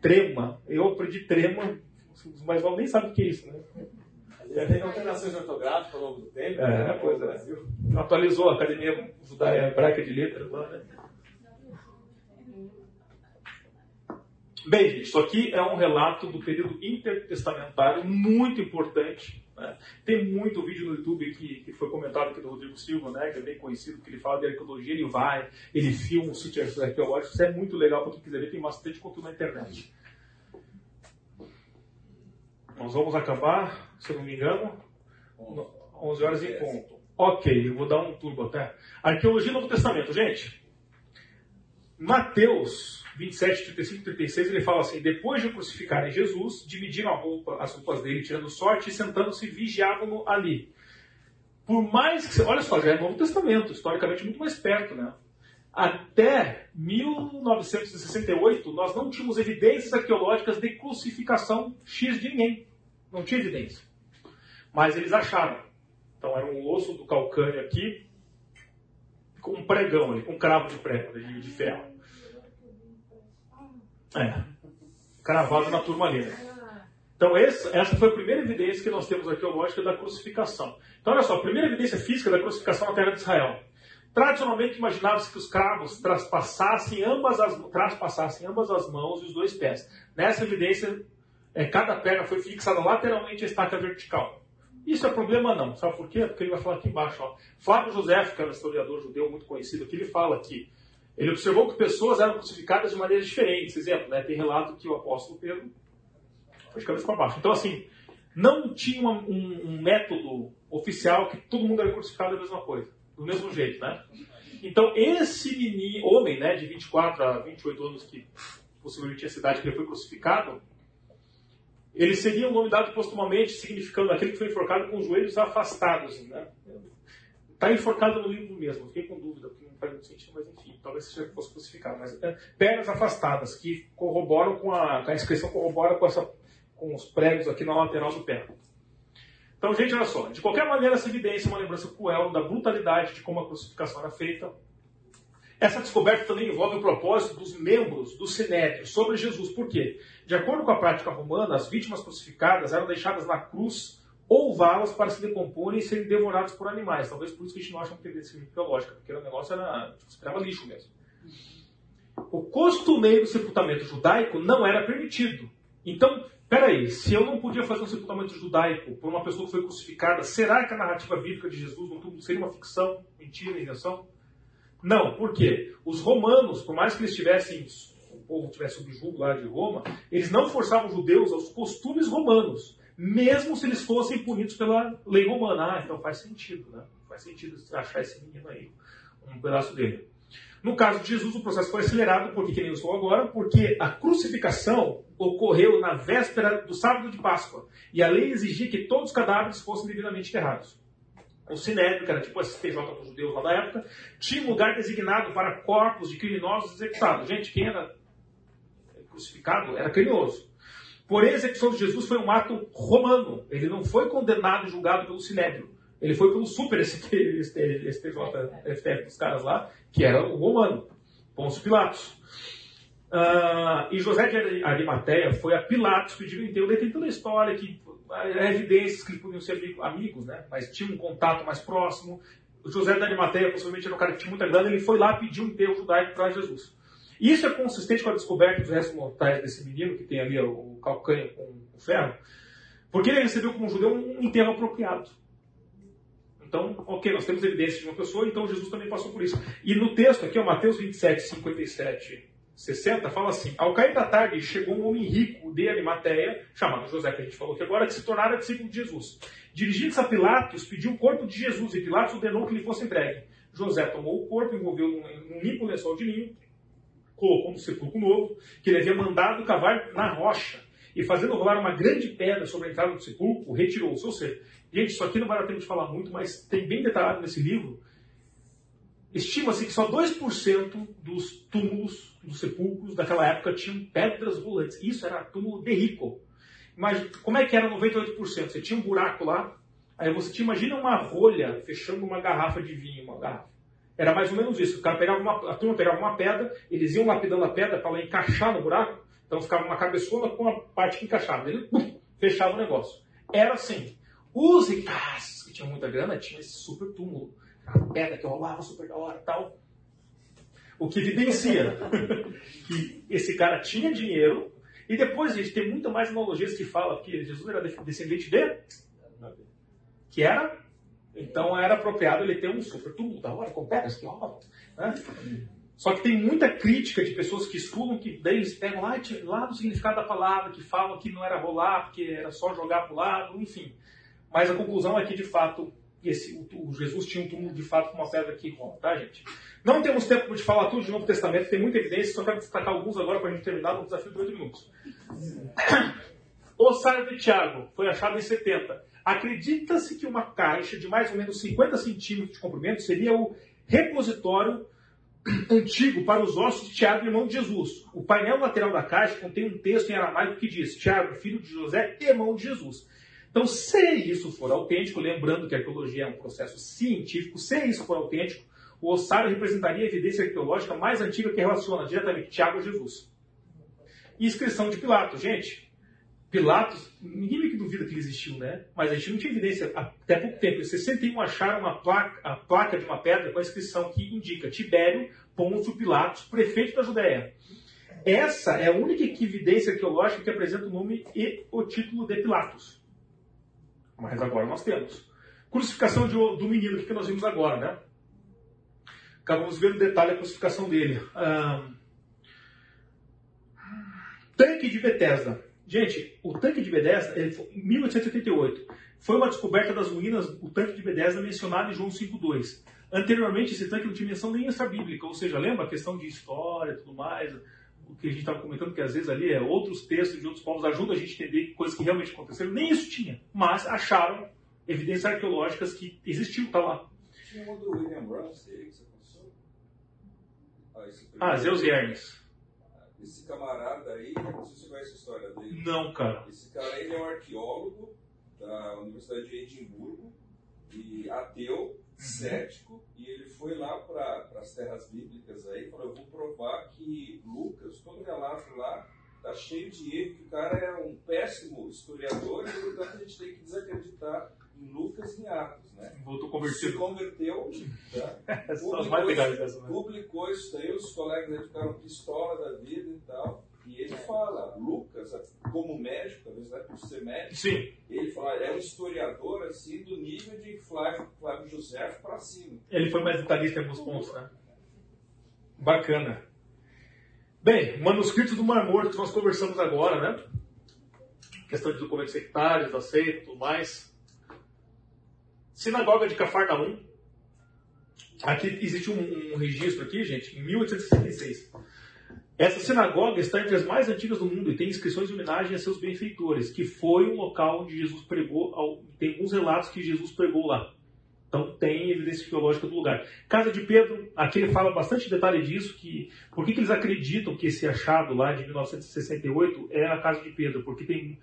Trema. Eu aprendi trema, os mais novos nem sabem o que é isso, né? Já tem alterações ortográficas ao longo do tempo. É, pois é. Atualizou a Academia Judaica Hebraica de Letras lá, né? Bem, gente, isso aqui é um relato do período intertestamentário muito importante. Né? Tem muito vídeo no YouTube que, que foi comentado aqui do Rodrigo Silva, né, que é bem conhecido, que ele fala de arqueologia, ele vai, ele filma um sítio arqueológico, isso é muito legal para quem quiser ver, tem bastante conteúdo na internet. Nós vamos acabar, se eu não me engano, 11 horas em ponto. Ok, eu vou dar um turbo até. Arqueologia do Novo Testamento, gente. Mateus 27, 35 36, ele fala assim: Depois de crucificarem Jesus, dividiram roupa, as roupas dele, tirando sorte, e sentando-se, vigiavam-no ali. Por mais que. Olha só, já é Novo Testamento, historicamente muito mais perto, né? Até 1968, nós não tínhamos evidências arqueológicas de crucificação X de ninguém. Não tinha evidência. Mas eles acharam. Então era um osso do calcânio aqui, com um pregão ali, com um cravo de prego, de, de ferro. É. Cravado na turmalina. Então, essa, essa foi a primeira evidência que nós temos arqueológica da crucificação. Então, olha só, a primeira evidência física da crucificação na terra de Israel. Tradicionalmente, imaginava-se que os cravos traspassassem ambas, as, traspassassem ambas as mãos e os dois pés. Nessa evidência, é, cada perna foi fixada lateralmente à estaca vertical. Isso é problema não. Sabe por quê? Porque ele vai falar aqui embaixo. Ó. Flávio José, que é um historiador judeu muito conhecido aqui, ele fala aqui ele observou que pessoas eram crucificadas de maneiras diferentes. Exemplo, né, tem relato que o apóstolo Pedro foi de cabeça para baixo. Então, assim, não tinha um, um, método oficial que todo mundo era crucificado da mesma coisa, do mesmo jeito, né? Então, esse menino, homem, né, de 24 a 28 anos, que possivelmente tinha cidade que ele foi crucificado, ele seria um nome dado postumamente, significando aquele que foi enforcado com os joelhos afastados. Né? Está enforcado no livro mesmo, fiquei com dúvida, porque não faz muito sentido, mas enfim, talvez seja que fosse crucificado. Mas é, pernas afastadas, que corroboram com a, a inscrição, corrobora com, essa, com os pregos aqui na lateral do pé. Então, gente, olha só, de qualquer maneira, essa evidência é uma lembrança cruel da brutalidade de como a crucificação era feita. Essa descoberta também envolve o propósito dos membros do Sinédrio sobre Jesus. Por quê? De acordo com a prática romana, as vítimas crucificadas eram deixadas na cruz ou valas para se decomporem e serem devorados por animais. Talvez por isso que a gente não acha uma tendência biológica, porque o negócio era, tipo, esperava lixo mesmo. O costumeiro sepultamento judaico não era permitido. Então, peraí, se eu não podia fazer um sepultamento judaico por uma pessoa que foi crucificada, será que a narrativa bíblica de Jesus não seria uma ficção, mentira, invenção? Não, por quê? Os romanos, por mais que eles tivessem, o povo tivesse subjugo lá de Roma, eles não forçavam os judeus aos costumes romanos mesmo se eles fossem punidos pela lei romana. Ah, então faz sentido, né? Faz sentido achar esse menino aí, um pedaço dele. No caso de Jesus, o processo foi acelerado, porque que nem eu estou agora, porque a crucificação ocorreu na véspera do sábado de Páscoa. E a lei exigia que todos os cadáveres fossem devidamente enterrados. O Sinédrio, que era tipo STJ dos judeus lá da época, tinha um lugar designado para corpos de criminosos executados. Gente, quem era crucificado era criminoso. Porém, a execução de Jesus foi um ato romano. Ele não foi condenado e julgado pelo Sinédrio. Ele foi pelo super STJ, STF dos caras lá, que era o romano, Pôncio Pilatos. Uh, e José de Arimateia foi a Pilatos pedir o enterro. Tem toda a história que evidências que eles podiam ser amigos, né? mas tinha um contato mais próximo. O José de Arimateia, possivelmente era um cara que tinha muita grana, ele foi lá pedir um enterro judaico para Jesus. Isso é consistente com a descoberta dos restos mortais desse menino, que tem ali o calcanho com o ferro, porque ele recebeu como judeu um enterro apropriado. Então, ok, nós temos evidência de uma pessoa, então Jesus também passou por isso. E no texto aqui, ó, Mateus 27, 57, 60, fala assim: Ao cair da tarde, chegou um homem rico de Arimateia, chamado José, que a gente falou que agora, que se tornara discípulo de Jesus. Dirigindo-se a Pilatos, pediu o corpo de Jesus, e Pilatos ordenou que lhe fosse entregue. José tomou o corpo, envolveu num, limpo lençol de linho, colocou no sepulcro novo, que ele havia mandado cavar na rocha, e fazendo rolar uma grande pedra sobre a entrada do sepulcro, retirou-se. Ou seja, gente, isso aqui não vai dar tempo de falar muito, mas tem bem detalhado nesse livro. Estima-se que só 2% dos túmulos, dos sepulcros daquela época tinham pedras rolantes. Isso era túmulo de rico. Mas como é que era 98%? Você tinha um buraco lá, aí você te imagina uma rolha fechando uma garrafa de vinho, uma garrafa. Era mais ou menos isso. O cara pegava uma, a turma pegava uma pedra, eles iam lapidando a pedra para ela encaixar no buraco, então ficava uma cabeçona com a parte que encaixava. Ele pum, fechava o negócio. Era assim. Os ricaços que tinham muita grana tinham esse super túmulo. A pedra que rolava super da hora tal. O que evidencia que esse cara tinha dinheiro. E depois, gente, tem muito mais analogias que fala que Jesus era descendente de. Que era. Então era apropriado ele ter um super túmulo da hora, com pedras que rolam. Né? Só que tem muita crítica de pessoas que estudam, que daí eles pegam lá, lá do significado da palavra, que falam que não era rolar, porque era só jogar para o lado, enfim. Mas a conclusão é que, de fato, esse, o, o Jesus tinha um túmulo de fato com uma pedra que rola, tá, gente? Não temos tempo de falar tudo de Novo Testamento, tem muita evidência, só quero destacar alguns agora para a gente terminar no desafio de 8 minutos. O sábio de Tiago foi achado em 70. Acredita-se que uma caixa de mais ou menos 50 centímetros de comprimento seria o repositório antigo para os ossos de Tiago, irmão de Jesus. O painel lateral da caixa contém um texto em aramaico que diz: Tiago, filho de José, irmão de Jesus. Então, se isso for autêntico, lembrando que a arqueologia é um processo científico, se isso for autêntico, o ossário representaria a evidência arqueológica mais antiga que relaciona diretamente Tiago a Jesus. Inscrição de Pilatos. Gente, Pilatos, ninguém meio que duvida que ele existiu, né? Mas a gente não tinha evidência até pouco tempo. Em 61 acharam uma placa, a placa de uma pedra com a inscrição que indica Tibério Pôncio Pilatos, prefeito da Judéia. Essa é a única evidência arqueológica que apresenta o nome e o título de Pilatos. Mas agora nós temos. Crucificação de, do menino, o que nós vimos agora, né? Acabamos vendo detalhe a crucificação dele. Tanque de Bethesda. Gente, o tanque de Bethesda, em 1888, foi uma descoberta das ruínas, o tanque de Bethesda mencionado em João 5.2. Anteriormente, esse tanque não tinha menção nem essa bíblica, ou seja, lembra a questão de história e tudo mais, o que a gente estava comentando, que às vezes ali é outros textos de outros povos ajudam a gente a entender coisas que realmente aconteceram. Nem isso tinha, mas acharam evidências arqueológicas que existiu, está lá. Tinha uma do William Ramsey que você passou? Ah, ah Zeus Hermes. Esse camarada aí, não sei se você conhece a história dele. Não, cara. Esse cara ele é um arqueólogo da Universidade de Edimburgo e ateu. Cético, e ele foi lá para as terras bíblicas aí falou, eu vou provar que Lucas, todo relato lá, tá cheio de erro, que o cara é um péssimo historiador e, portanto, a gente tem que desacreditar em Lucas e em Atos, né? Voltou convertido. Se converteu, tá? publicou, isso, né? publicou isso daí, os colegas dele ficaram pistola da vida e tal. E ele fala, Lucas, como médico, talvez né, por ser médico, Sim. ele fala, é um historiador assim do nível de Flávio, Flávio José para cima. Ele foi mais detalhista em alguns pontos, né? Bacana. Bem, manuscritos do Mar Morto que nós conversamos agora, né? Questão de documentos sectários, aceito, tudo mais. Sinagoga de Cafarnaum. Aqui existe um, um registro aqui, gente, em 1866. Essa sinagoga está entre as mais antigas do mundo e tem inscrições em homenagem a seus benfeitores, que foi um local onde Jesus pregou, tem alguns relatos que Jesus pregou lá. Então tem evidência arqueológica do lugar. Casa de Pedro, aqui ele fala bastante detalhe disso, que por que, que eles acreditam que esse achado lá de 1968 é a casa de Pedro? Porque tem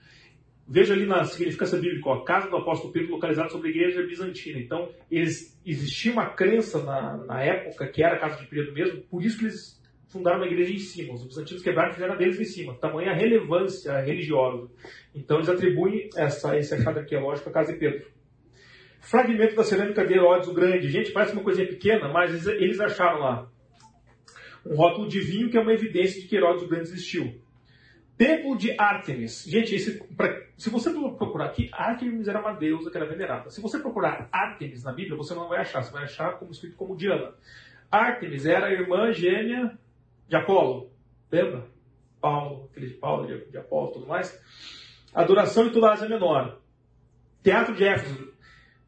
Veja ali na significância bíblica, a casa do apóstolo Pedro localizada sobre a igreja bizantina. Então, eles, existia uma crença na, na época que era a casa de Pedro mesmo, por isso que eles fundaram uma igreja em cima. Os bizantinos quebraram e fizeram deles em cima. Tamanha relevância religiosa. Então, eles atribuem essa, esse achado arqueológico à casa de Pedro. Fragmento da cerâmica de Herodes o Grande. Gente, parece uma coisinha pequena, mas eles, eles acharam lá um rótulo de vinho que é uma evidência de que Herodes o Grande existiu. Templo de Ártemis. Gente, esse, pra, se você procurar aqui, Ártemis era uma deusa que era venerada. Se você procurar Ártemis na Bíblia, você não vai achar. Você vai achar como escrito como Diana. Ártemis era a irmã gêmea de Apolo. Lembra? Paulo, aquele de Paulo, de, de Apolo tudo mais. Adoração em toda a Ásia Menor. Teatro de Éfeso.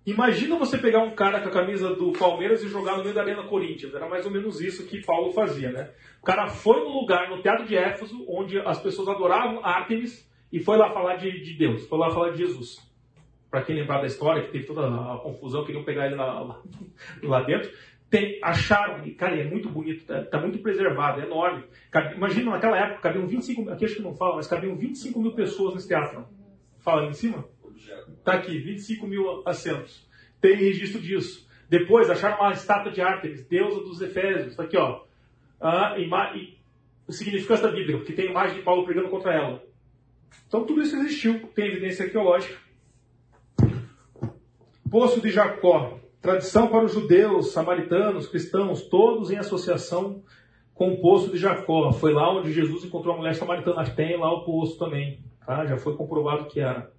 Imagina você pegar um cara com a camisa do Palmeiras e jogar no meio da Arena Corinthians. Era mais ou menos isso que Paulo fazia, né? O cara foi no lugar, no Teatro de Éfeso, onde as pessoas adoravam Ártemis e foi lá falar de, de Deus, foi lá falar de Jesus. Para quem lembrar da história, que teve toda a confusão, queriam pegar ele lá, lá, lá dentro. Tem, acharam, cara, é muito bonito, tá, tá muito preservado, é enorme. imagina, naquela época, cabiam 25 aqui acho que não fala, mas cabiam 25 mil pessoas nesse teatro. Fala ali em cima? Está aqui, 25 mil assentos. Tem registro disso. Depois acharam uma estátua de Ártemis, deusa dos Efésios. Está aqui, ó. Ah, e, o significado da Bíblia, porque tem imagem de Paulo pregando contra ela. Então tudo isso existiu, tem evidência arqueológica. Poço de Jacó, tradição para os judeus, samaritanos, cristãos, todos em associação com o Poço de Jacó. Foi lá onde Jesus encontrou a mulher samaritana. Tem lá o poço também. Tá? Já foi comprovado que era.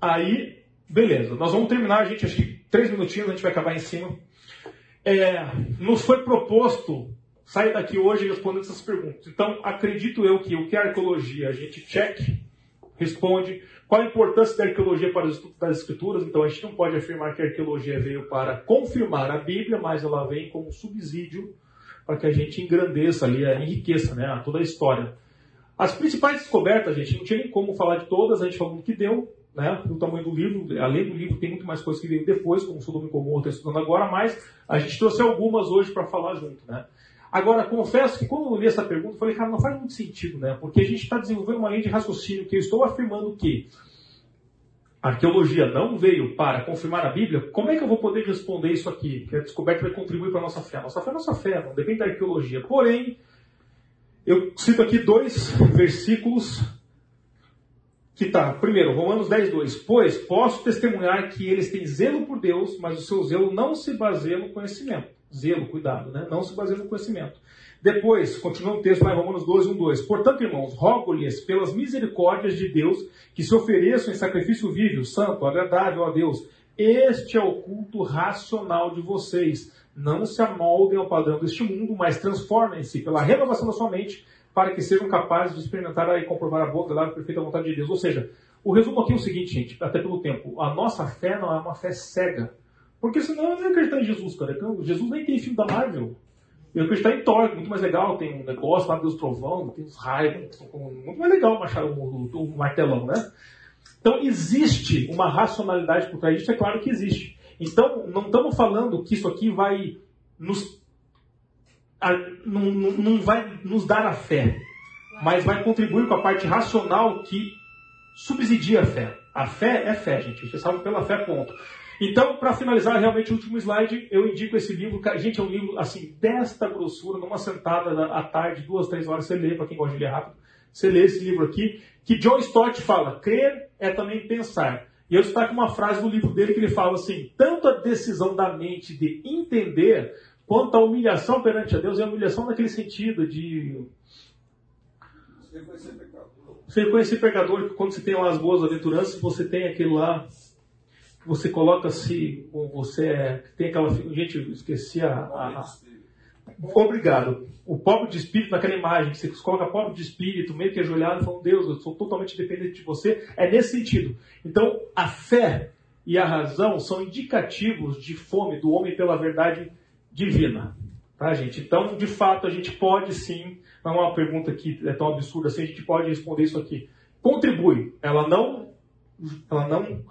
Aí, beleza. Nós vamos terminar, gente, acho que três minutinhos, a gente vai acabar em cima. É, nos foi proposto sair daqui hoje respondendo essas perguntas. Então, acredito eu que o que é arqueologia, a gente check, responde. Qual a importância da arqueologia para os estudos das escrituras? Então, a gente não pode afirmar que a arqueologia veio para confirmar a Bíblia, mas ela vem como subsídio para que a gente engrandeça ali, enriqueça né, toda a história. As principais descobertas, gente, não tinha nem como falar de todas, a gente falou do que deu, né, do tamanho do livro. Além do livro, tem muito mais coisas que veio depois, como o Sodoma e Gomorra está estudando agora, mas a gente trouxe algumas hoje para falar junto. Né? Agora, confesso que quando eu li essa pergunta, eu falei, cara, não faz muito sentido, né? Porque a gente está desenvolvendo uma linha de raciocínio que eu estou afirmando que a arqueologia não veio para confirmar a Bíblia, como é que eu vou poder responder isso aqui? Que a descoberta vai contribuir para a nossa fé. A nossa fé é nossa fé, não depende da arqueologia. Porém, eu cito aqui dois versículos que está, primeiro, Romanos 10, 2. Pois posso testemunhar que eles têm zelo por Deus, mas o seu zelo não se baseia no conhecimento. Zelo, cuidado, né? Não se baseia no conhecimento. Depois, continua o texto lá em Romanos 12, 1, 2. Portanto, irmãos, rogo-lhes pelas misericórdias de Deus que se ofereçam em sacrifício vivo, santo, agradável a Deus. Este é o culto racional de vocês não se amoldem ao padrão deste mundo, mas transformem-se pela renovação da sua mente para que sejam capazes de experimentar e comprovar a boa, agradável e perfeita vontade de Deus. Ou seja, o resumo aqui é o seguinte, gente, até pelo tempo. A nossa fé não é uma fé cega. Porque senão eu não acreditar em Jesus, cara. Então, Jesus nem tem filme da Marvel. Eu acreditar em Thor, muito mais legal. Tem um negócio lá, Deus Trovão, tem os raios. Muito mais legal machar o, o, martelão, né? Então, existe uma racionalidade por trás disso, é claro que existe. Então, não estamos falando que isso aqui vai nos. A, não, não vai nos dar a fé, mas vai contribuir com a parte racional que subsidia a fé. A fé é fé, gente. Você sabe pela fé, ponto. Então, para finalizar, realmente, o último slide, eu indico esse livro. Gente, é um livro, assim, desta grossura, numa sentada à tarde, duas, três horas, você lê, para quem gosta de ler rápido. Você lê esse livro aqui, que John Stott fala, crer é também pensar. E eu destaco uma frase do livro dele que ele fala assim: tanto a decisão da mente de entender, quanto a humilhação perante a Deus, é a humilhação naquele sentido de. Você reconhecer pecador, que quando você tem lá as boas aventuranças, você tem aquele lá. Você coloca-se. Você é, tem aquela. Gente, esqueci a, a, Obrigado. O pobre de espírito, naquela imagem, que você coloca pobre de espírito, meio que ajoelhado, falando, Deus, eu sou totalmente dependente de você, é nesse sentido. Então, a fé e a razão são indicativos de fome do homem pela verdade divina. Tá, gente? Então, de fato, a gente pode sim, não é uma pergunta que é tão absurda assim, a gente pode responder isso aqui. Contribui. Ela não, ela não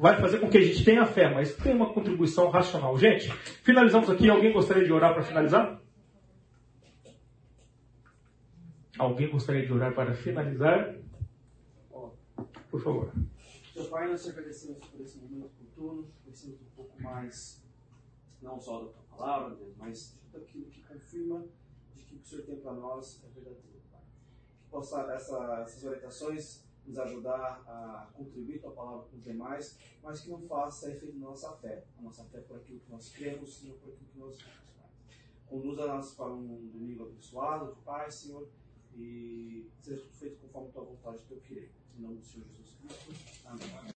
vai fazer com que a gente tenha fé, mas tem uma contribuição racional. Gente, finalizamos aqui. Alguém gostaria de orar para finalizar? Alguém gostaria de orar para finalizar? Por favor. Seu Pai, nós te agradecemos por esse momento oportuno, conhecemos um pouco mais, não só da tua palavra, Deus, mas tudo aquilo que confirma de que o que o Senhor tem para nós é verdadeiro, Pai. Que possa essa, essas orientações nos ajudar a contribuir com a palavra com os demais, mas que não faça efeito na nossa fé. A nossa fé é por aquilo que nós cremos e não por aquilo que nós vemos. Conduza-nas para um domingo abençoado de paz, Senhor, e seja tudo feito conforme a tua vontade, teu querer. Em nome do Senhor Jesus Cristo. Amém.